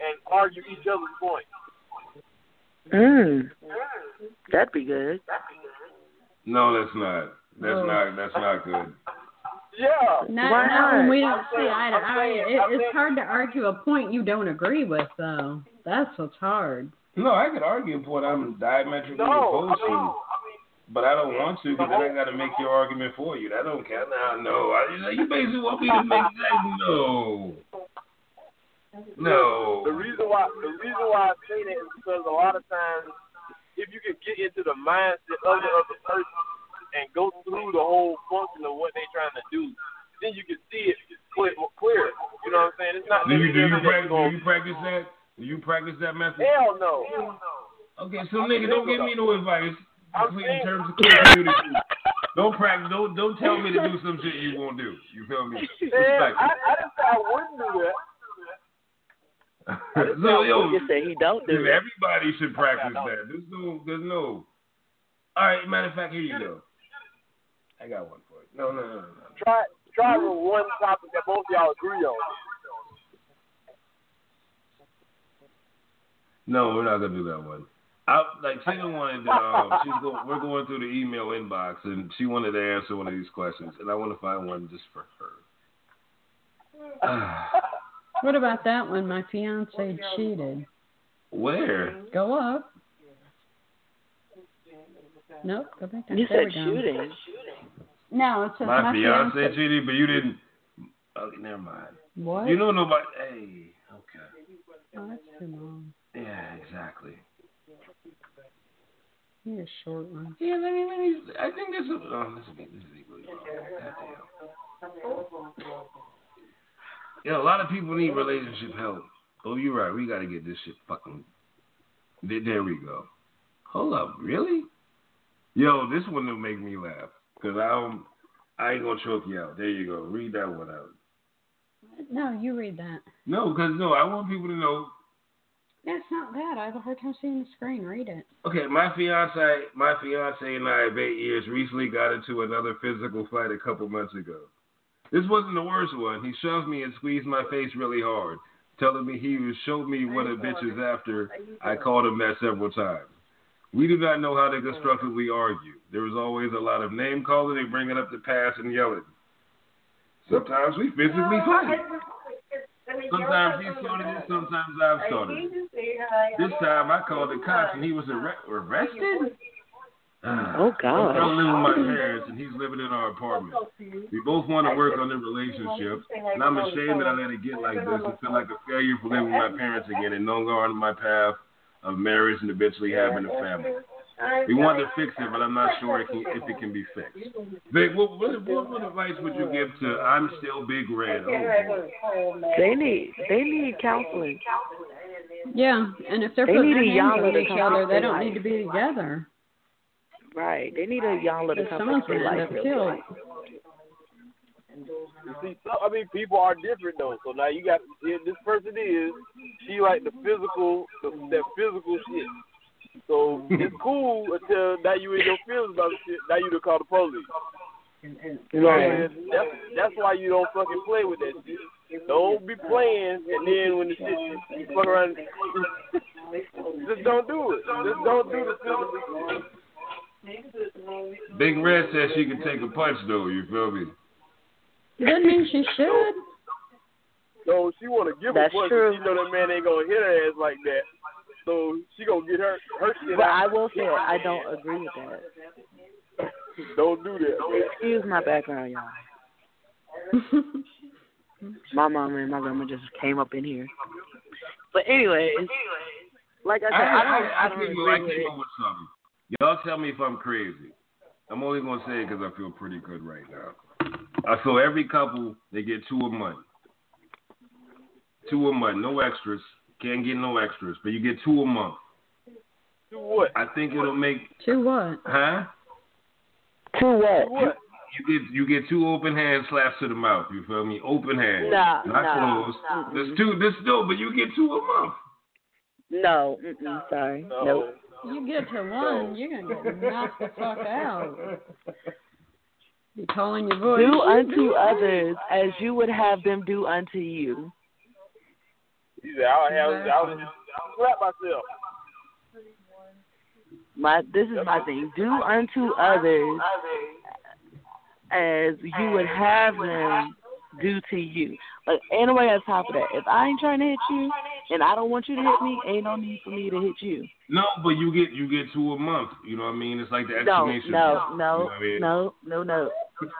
and argue each other's points. Mm. That'd be good. No, that's not. That's No. not. That's not good. Yeah. Not, Why not when not? we don't I'm see eye to eye. saying- It, I'm it's saying- hard to argue a point you don't agree with, though. That's what's hard. No, I could argue a point I'm diametrically No, opposed mean, to, but I don't want to because then I got to make your argument for you. That don't count. Nah, no. I, you basically want me to make that. No. No. The reason why the reason why I say that is because a lot of times if you can get into the mindset of the other person and go through the whole function of what they're trying to do, then you can see it clear. clear. You know what I'm saying? It's not Do you do you practice? Do you practice that? Do you practice that method? Hell no. Okay, so nigga, don't give me no advice I'm in terms of clear communication. Don't practice. Don't don't tell me to do some shit you won't do. You feel me? Man, Respect. I, I didn't say I wouldn't do that. so yo, You said he don't do it. everybody should practice that. There's no, there's no. All right, matter of fact, here you go. I got one for you. No, no, no, no. no. Try try with one topic that both of y'all agree on. No, we're not gonna do that one. I like Tina wanted. Um, she's go, we're going through the email inbox, and she wanted to answer one of these questions, and I want to find one just for her. What about that one? My fiance cheated. Where? Go up. Nope, go back down. You there said we shooting. No, it says My, my, fiance cheated, but you didn't. Okay, never mind. What? You know nobody. Hey, okay. Oh, that's too long. Yeah, exactly. Need a short one. Yeah, let me, let me. I think this is. Oh, this is this is wrong. Goddamn. Yeah, a lot of people need relationship help. Oh, you're right. We got to get this shit fucking. There, there we go. Hold up, really? Yo, this one will make me laugh because I don't. I ain't gonna choke you out. There you go. Read that one out. No, you read that. No, because no, I want people to know. That's not bad. I have a hard time seeing the screen. Read it. Okay, my fiance, my fiance and I of eight years recently got into another physical fight a couple months ago. This wasn't the worst one. He shoved me and squeezed my face really hard, telling me he showed me what a bitch is after I called him that several times. We do not know how to constructively argue. There is always a lot of name calling. They bring it up the past and yelling. Sometimes we physically fight. Sometimes he started it. Sometimes I've started it. This time I called the cops and he was arre- uh, arrested. Oh God. I'm living with my parents and he's living in our apartment. We both want to work on the relationship, and I'm ashamed that I let it get like this and feel like a failure for living with my parents again and no longer on my path of marriage and eventually having a family. We want to fix it, but I'm not sure it can, if it can be fixed. Vic, what, what, what, what advice would you give to I'm still Big Red? Oh, They need they need counseling. Yeah, and if they're They putting need a their hands on each other, they don't need to be together. Right. They need a yala to Because come someone's fix their gonna end life up killed. You see, so, I mean, people are different though. So now you got here, this person is she like the physical, the, that physical shit. So it's cool until now you in your feelings about shit. Now you to call the police. You know what I'm? That's, that's why you don't fucking play with that shit. Don't be playing, and then when the shit you fuck around, just don't do it. Just don't do the physical. Big Red says she can take a punch though. You feel me? Doesn't mean she should. So she want to give That's a punch. true. She know that man ain't gonna hit her ass like that. So she gonna get her her shit But out. I will say I don't agree with that. Don't do that. man. Excuse my background, y'all. My mom and my grandma just came up in here. But anyways, like I I, said, I, I, don't, I, I don't think agree I with came it. up with something. Y'all tell me if I'm crazy. I'm only gonna say it because I feel pretty good right now. I feel every couple they get two a month. Two a month, no extras. Can't get no extras, but you get two a month. Two what? I think it'll make, two what? huh? Two what? What? You get you get two open hand slaps to the mouth. You feel me? Open hand, Nah, not nah, closed. nah. There's two. There's no, but you get two a month. No, mm-mm, sorry, No. nope. You get to one, you're gonna get knocked the fuck out. You're calling your voice? Do unto others as you would have them do unto you. He said, I'll have, I'll, I'll slap myself. My this is my thing. Do unto others as you would have them do to you. Like anyway on top of that, if I ain't trying to hit you and I don't want you to hit me, ain't no need for me to hit you. No, but you get you get two a month. You know what I mean? It's like the No, explanation. no, You know no, I mean? no, no, no.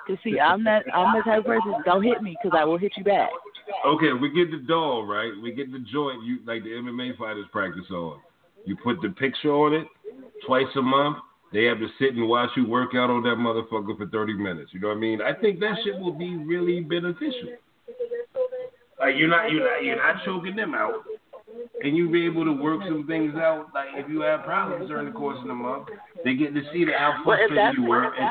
Cause see, I'm that I'm the type of person. Don't hit me, cause I will hit you back. Okay, we get the doll, right? We get the joint you like the MMA fighters practice on. You put the picture on it twice a month. They have to sit and watch you work out on that motherfucker for thirty minutes. You know what I mean? I think that shit will be really beneficial. Like you're not you're not you're not choking them out. And you be able to work some things out. Like if you have problems during the course of the month, they get to see the how frustrated you were. And,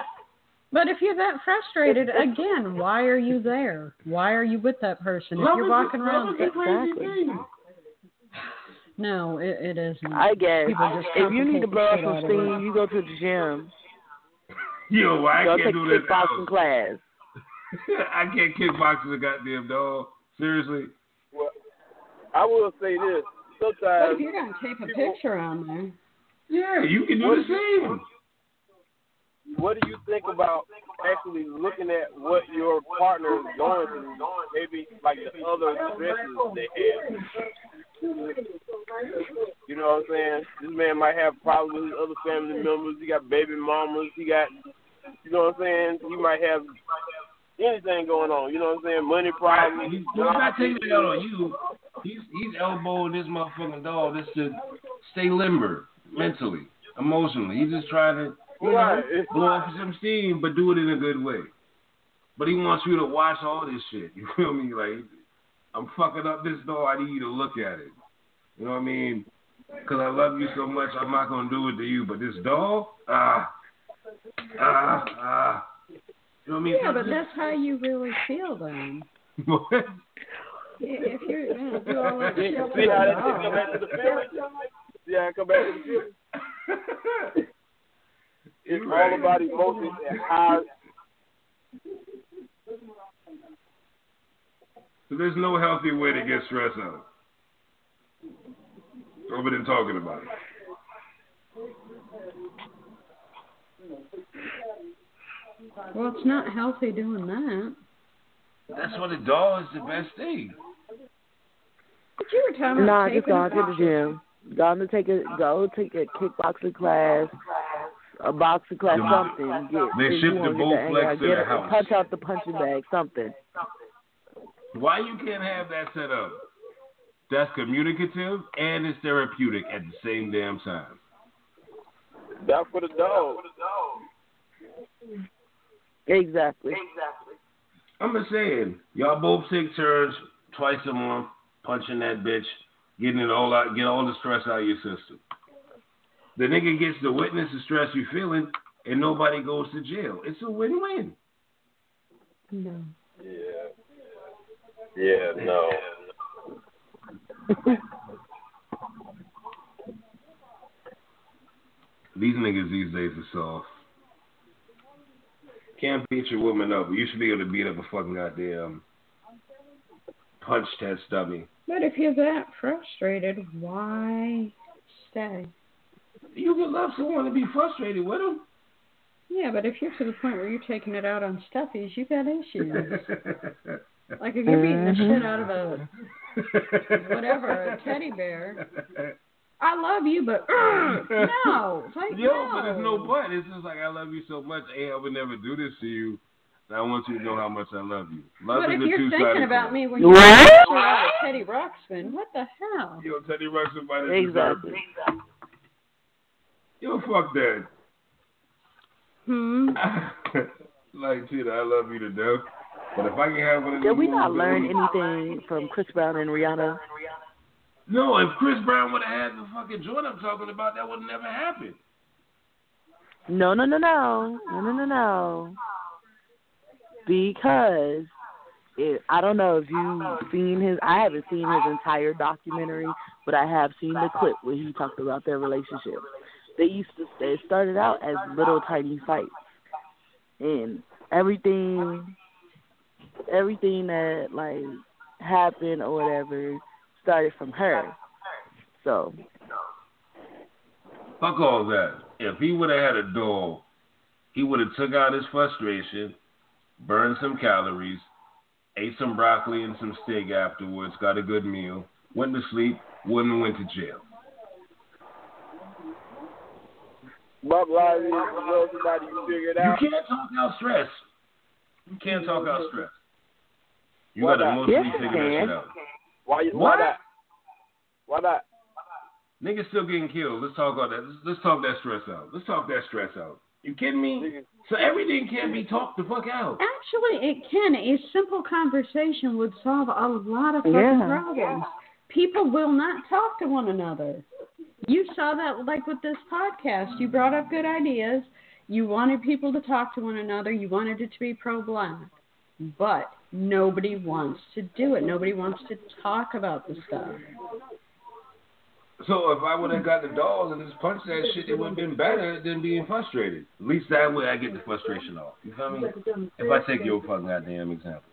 But if you're that frustrated, again, why are you there? Why are you with that person? If you're walking around, is a crazy Exactly. no, it, it isn't. I guess People just if you need to complicate blow the off some out of it. steam, you go to the gym. Yo, I Go can't take do a this. kickboxing class. I can't kickbox with a goddamn dog. Seriously. Well, I will say this. But Sometimes if you're gonna tape a people- picture on there, Yeah, you can do What- the same. What do you think about actually looking at what your partner is going through? Maybe like the other stresses they have. You know what I'm saying? This man might have problems with his other family members. He got baby mamas. He got, you know what I'm saying? He might have anything going on. You know what I'm saying? Money problems. He's, not taking it out on you. He's he's elbowing this motherfucking dog just to stay limber mentally, emotionally. He's just trying to you know, Right. blow off some steam, but do it in a good way. But he wants you to watch all this shit. You feel me? Like I'm fucking up this dog. I need you to look at it. You know what I mean? Because I love you so much, I'm not gonna do it to you. But this doll, ah, ah, ah. You know what I mean? yeah, but that's how you really feel then. What? If you're gonna do all that shit, See how that shit come back to the feeling? See how it come back to the feeling? It's right. all about emotions and how So there's no healthy way to get stressed out. Other than talking about it. Well, it's not healthy doing that. That's what it does. The best thing. But you were talking Nah, about just go to the gym. Go to take a go take a kickboxing class, a boxing class, The- something. Get, they if ship the wanna Bowflex to the house. Punch out the punching bag, something. Why you can't have that set up? That's communicative and it's therapeutic at the same damn time. That's for the dog. Exactly. Exactly. I'm just saying, y'all both take turns twice a month punching that bitch, getting it all out, get all the stress out of your system. The nigga gets to witness the stress you feeling, and nobody goes to jail. It's a win-win. No. Yeah. Yeah, no. These niggas these days are soft. Can't beat your woman up. You should be able to beat up a fucking goddamn punch test dummy. But if you're that frustrated, why stay? You can love someone and be frustrated with them. Yeah, but if you're to the point where you're taking it out on stuffies, you got issues. like if you're beating the shit out of a whatever, a teddy bear. I love you, but uh, no, it's like Yo, no. but there's no but. It's just like I love you so much. Hey, I would never do this to you. I want you to know how much I love you. Love But is if a you're two-sided thinking about coin. me when you're What? shit out of Teddy Ruxpin, what the hell? Yo, Teddy Ruxpin might have Exactly. It. Yo, fuck that. Hmm. like, Tita, I love you to death. But if I can have one of Did we not learn anything from Chris Brown and Rihanna? No, if Chris Brown would have had the fucking joint I'm talking about, that would never happen. No, no, no, no, no, no, no, no. Because it, I don't know if you've seen his. I haven't seen his entire documentary, but I have seen the clip where he talked about their relationship. They used to. They started out as little tiny fights, and everything, everything that like happened or whatever started from her. So Fuck all that. If he would have had a dog, he would have took out his frustration, burned some calories, ate some broccoli and some steak afterwards, got a good meal, went to sleep, wouldn't went to jail. Bob Riley is well somebody you figured You can't talk out stress. You can't talk out stress. You Why got to not? emotionally Yes, figure that shit out. Why you, What? why not? Why not? Niggas still getting killed. Let's talk about that. Let's, let's talk that stress out. Let's talk that stress out. You kidding me? So everything can't be talked the fuck out. Actually, it can. A simple conversation would solve a lot of fucking Yeah. problems. People will not talk to one another. You saw that, like with this podcast. You brought up good ideas. You wanted people to talk to one another. You wanted it to be pro-black, but nobody wants to do it. Nobody wants to talk about the stuff. So if I would have got the dolls and just punched that shit, it would have been better than being frustrated. At least that way I get the frustration off. You feel me? If I take your fucking goddamn example.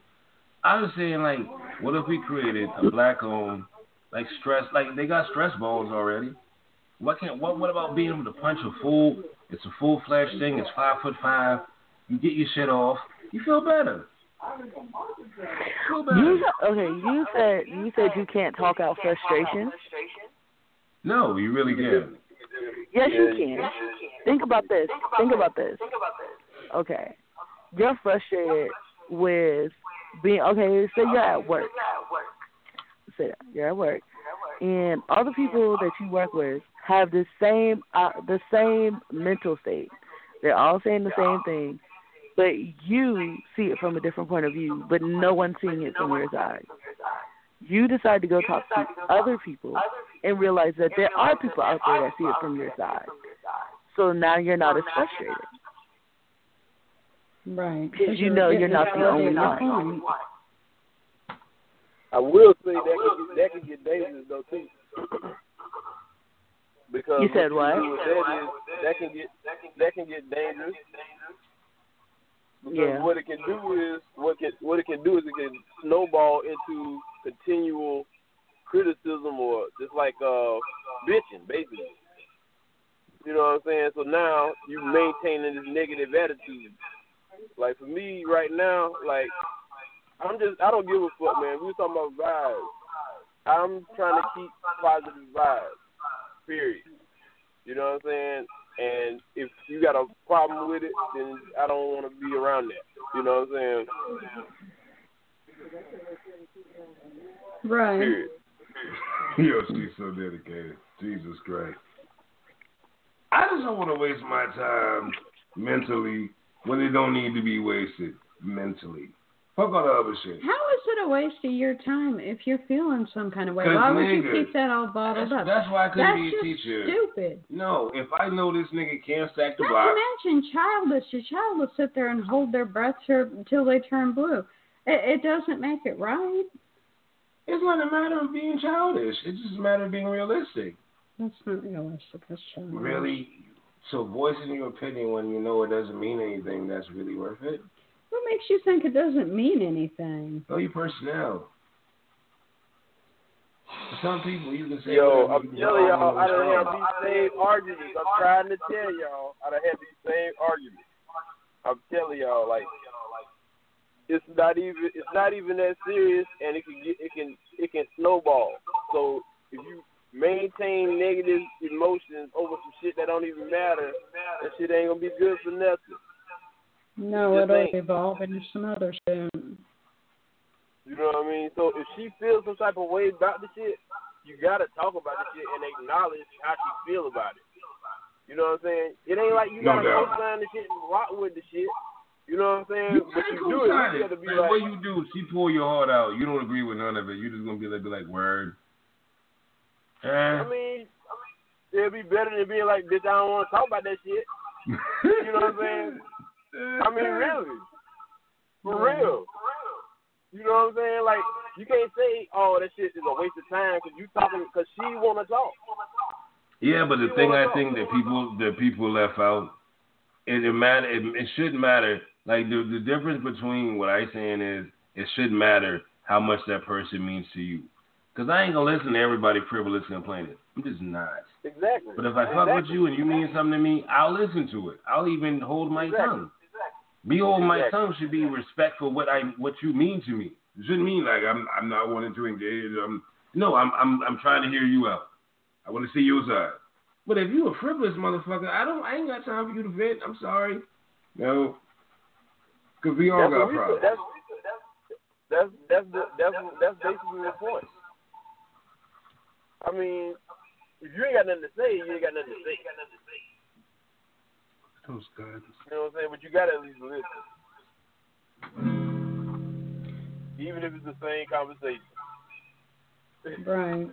I was saying like, what if we created a black owned like stress like they got stress balls already. What can what what about being able to punch a full it's a full fledged thing, it's five foot five, you get your shit off, you feel better. Feel better. you okay? You said you said you can't talk out frustration. no, you really can. Yes, you can. Think about this. Think about this. Okay, you're frustrated with being okay. Say you're at work. Say you're at work, and all the people that you work with have the same uh, the same mental state. They're all saying the same thing, but you see it from a different point of view. But no one's seeing it from your side. You decide to go talk to other people and realize that there are people out there that see it from your side. So now you're not as frustrated. Right. Because you know you're not the only one. One. I will say that can get, that can get dangerous though too. because You said what? what? you do That, is, that can get that can get dangerous. Because Yeah. what it can do is what can what it can do is it can snowball into continual criticism or just like uh bitching basically. You know what I'm saying? So now you maintaining this negative attitude. Like for me right now, like I'm just I don't give a fuck, man. We were talking about vibes. I'm trying to keep positive vibes. Period. You know what I'm saying? And if you got a problem with it, then I don't want to be around that. You know what I'm saying? Right. Period. Yo, she's so dedicated. Jesus Christ. I just don't want to waste my time mentally when it don't need to be wasted mentally. Fuck all the other shit. How is it a waste of your time if you're feeling some kind of way? Why would you nigga, keep that all bottled That's, up? that's why I couldn't That's be a just teacher. stupid. No, if I know this nigga can't stack the Not block, to mention childish. A child will sit there and hold their breath until they turn blue. It, it doesn't make it right. it's not a matter of being childish. It's just a matter of being realistic. That's not realistic. That's childish. Really, so voicing your opinion when you know it doesn't mean anything, that's really worth it. What makes you think it doesn't mean anything? Know your personnel. For some people, you can say, Yo, I'm you telling y'all, I it's done wrong. have these same arguments. I'm trying to tell y'all, I done have these same arguments. I'm telling y'all, like, it's not even, it's not even that serious, and it can get, it can, it can snowball. So if you maintain negative emotions over some shit that don't even matter, that shit ain't gonna be good for nothing. No, it'll ain't. evolve into some other shit. You know what I mean? So if she feels some type of way about the shit, you gotta talk about the shit and acknowledge how she feel about it. You know what I'm saying? It ain't like you No gotta doubt. co-sign the shit and rock with the shit. You know what I'm saying? You but can't you do it, co-sign you gotta be Like, like, what you do, she pull your heart out. You don't agree with none of it. You just gonna be like, be like, word. Eh. I mean, I mean, it'd be better than being like, bitch, I don't want to talk about that shit. You know what I'm saying? I mean, really, for real. You know what I'm saying? Like, you can't say, oh, that shit is a waste of time because you talking because she want to talk. Yeah, but the You thing I think that people that people left out, it, it matter. It, it shouldn't matter. Like the the difference between what I saying is, it shouldn't matter how much that person means to you. Cause I ain't gonna listen to everybody frivolous complaining. I'm just not. Exactly. But if I fuck with you and you mean something to me, I'll listen to it. I'll even hold my Exactly. tongue. Me holding my Exactly. tongue should be respectful what I what you mean to me. It shouldn't mean like I'm I'm not wanting to engage. I'm no, I'm I'm I'm trying to hear you out. I want to see your side. But if you a frivolous motherfucker, I don't I ain't got time for you to vent. I'm sorry. No. Cause we all That's got problems. That's that's that's the, that's that's basically the point. I mean, if you ain't got nothing to say, you ain't got nothing to say. Those guys. You know what I'm saying? But you gotta at least listen, even if it's the same conversation. Right.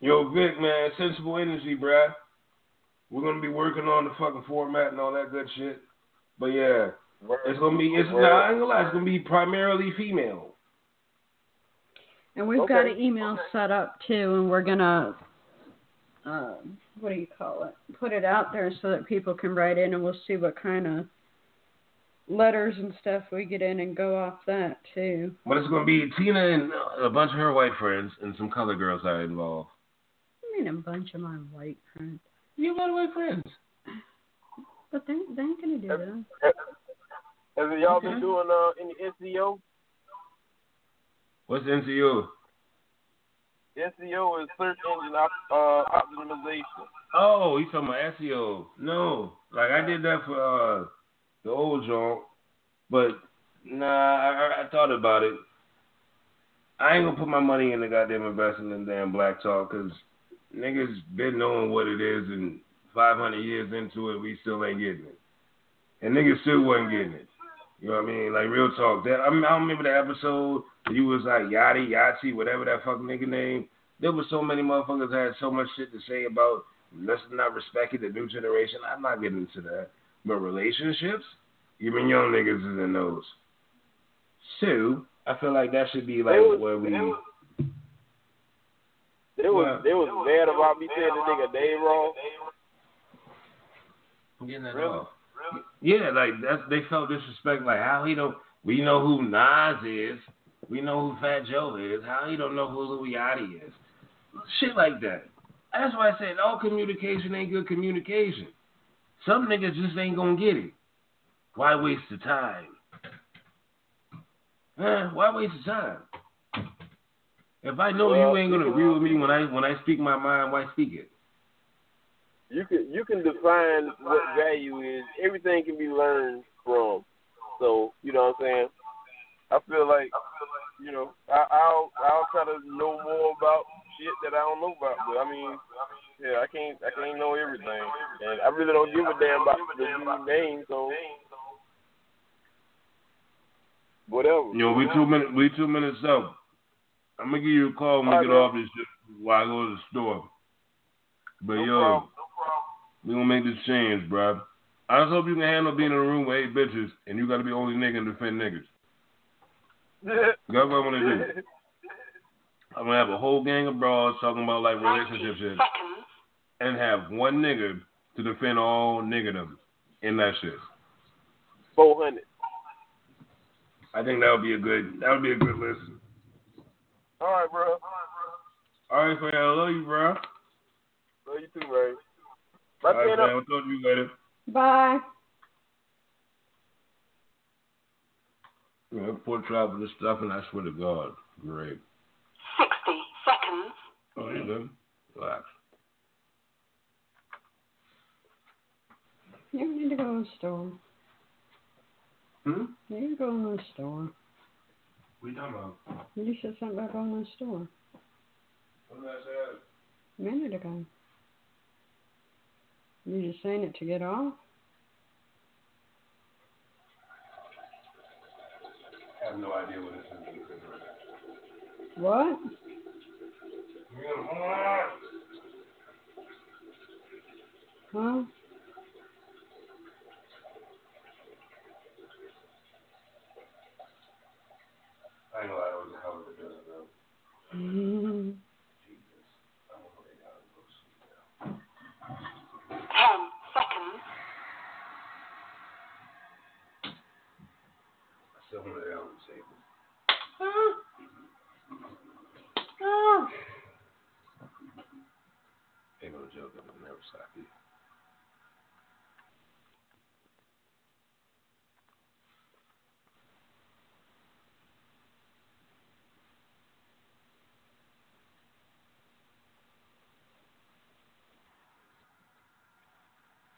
Yo, Vic, man, sensible energy, bruh. We're gonna be working on the fucking format and all that good shit. But yeah, it's gonna be. It's Word. nah, I ain't gonna lie. It's gonna be primarily female. And we've got an email set up too, and we're gonna, uh, what do you call it? Put it out there so that people can write in, and we'll see what kind of letters and stuff we get in, and go off that too. But it's gonna be Tina and a bunch of her white friends and some color girls that are involved. I mean, a bunch of my white friends, You have a lot white friends. but they they ain't gonna do that. Have y'all Okay. been doing uh any NCO? What's NCO? SEO is search engine op- uh, optimization. Oh, you talking about SEO? No, like I did that for uh, the old joint, but nah, I, I- thought about it. I ain't gonna put my money in the goddamn investing in damn Black Talk because niggas been knowing what it is, and 500 years into it, we still ain't getting it, and niggas still wasn't getting it. You know what I mean? Like real talk. That I, mean, I remember the episode. Where You was like Yachty, Yahtzee, whatever that fucking nigga name. There was so many motherfuckers that had so much shit to say about let's not respect the new generation. I'm not getting into that. But relationships, even young niggas is in those. So I feel like that should be like They was- where we. they was- They was What? they was mad about me saying the nigga Dave wrong. I'm getting that Really? off. Yeah, like that's they felt disrespect. Like how he don't. We know who Nas is. We know who Fat Joe is. How he don't know who Louis is. Shit like that. That's why I said all communication ain't good communication. Some niggas just ain't gonna get it. Why waste the time? Huh? Why waste the time? If I know Well, you ain't gonna agree with me when I when I speak my mind, why speak it? You can you can define what value is. Everything can be learned from. So you know what I'm saying. I feel like you know I, I'll I'll try to know more about shit that I don't know about. But I mean, yeah, I can't I can't know everything, and I really don't give a damn about the dude's name. So whatever. You know, we two minutes we two minutes up. I'm gonna give you a call when we get off this shit while I go to the store. But No yo, problem. we gonna make this change, bruh. I just hope you can handle being in a room with eight bitches and you gotta be the only nigga and defend niggas. That's what I wanna do. I'm gonna have a whole gang of bras talking about like relationships shit and have one nigga to defend all niggerdom in that shit. Four hundred. I think that would be a good that would be a good listen. All right, bro. All right, fam, I love you, bro. Love you too, man. Bye, All right, Tina. fam, I'll talk to you later. Bye. Yeah, poor travel this stuff, and I swear to God, great. 60 seconds. Oh, you good? Relax. You need to go to the store. Hmm? You need to go to the store. What you talking about? You said something about going to the store What did I say? a minute ago. You just saying it to get off? I have no idea what this is. What? Huh? I know I was hell of a good though. Mm-hmm. Mm. 10 seconds. I still want to down and say this. Oh. Oh. Ain't no joke, I'm never stop you.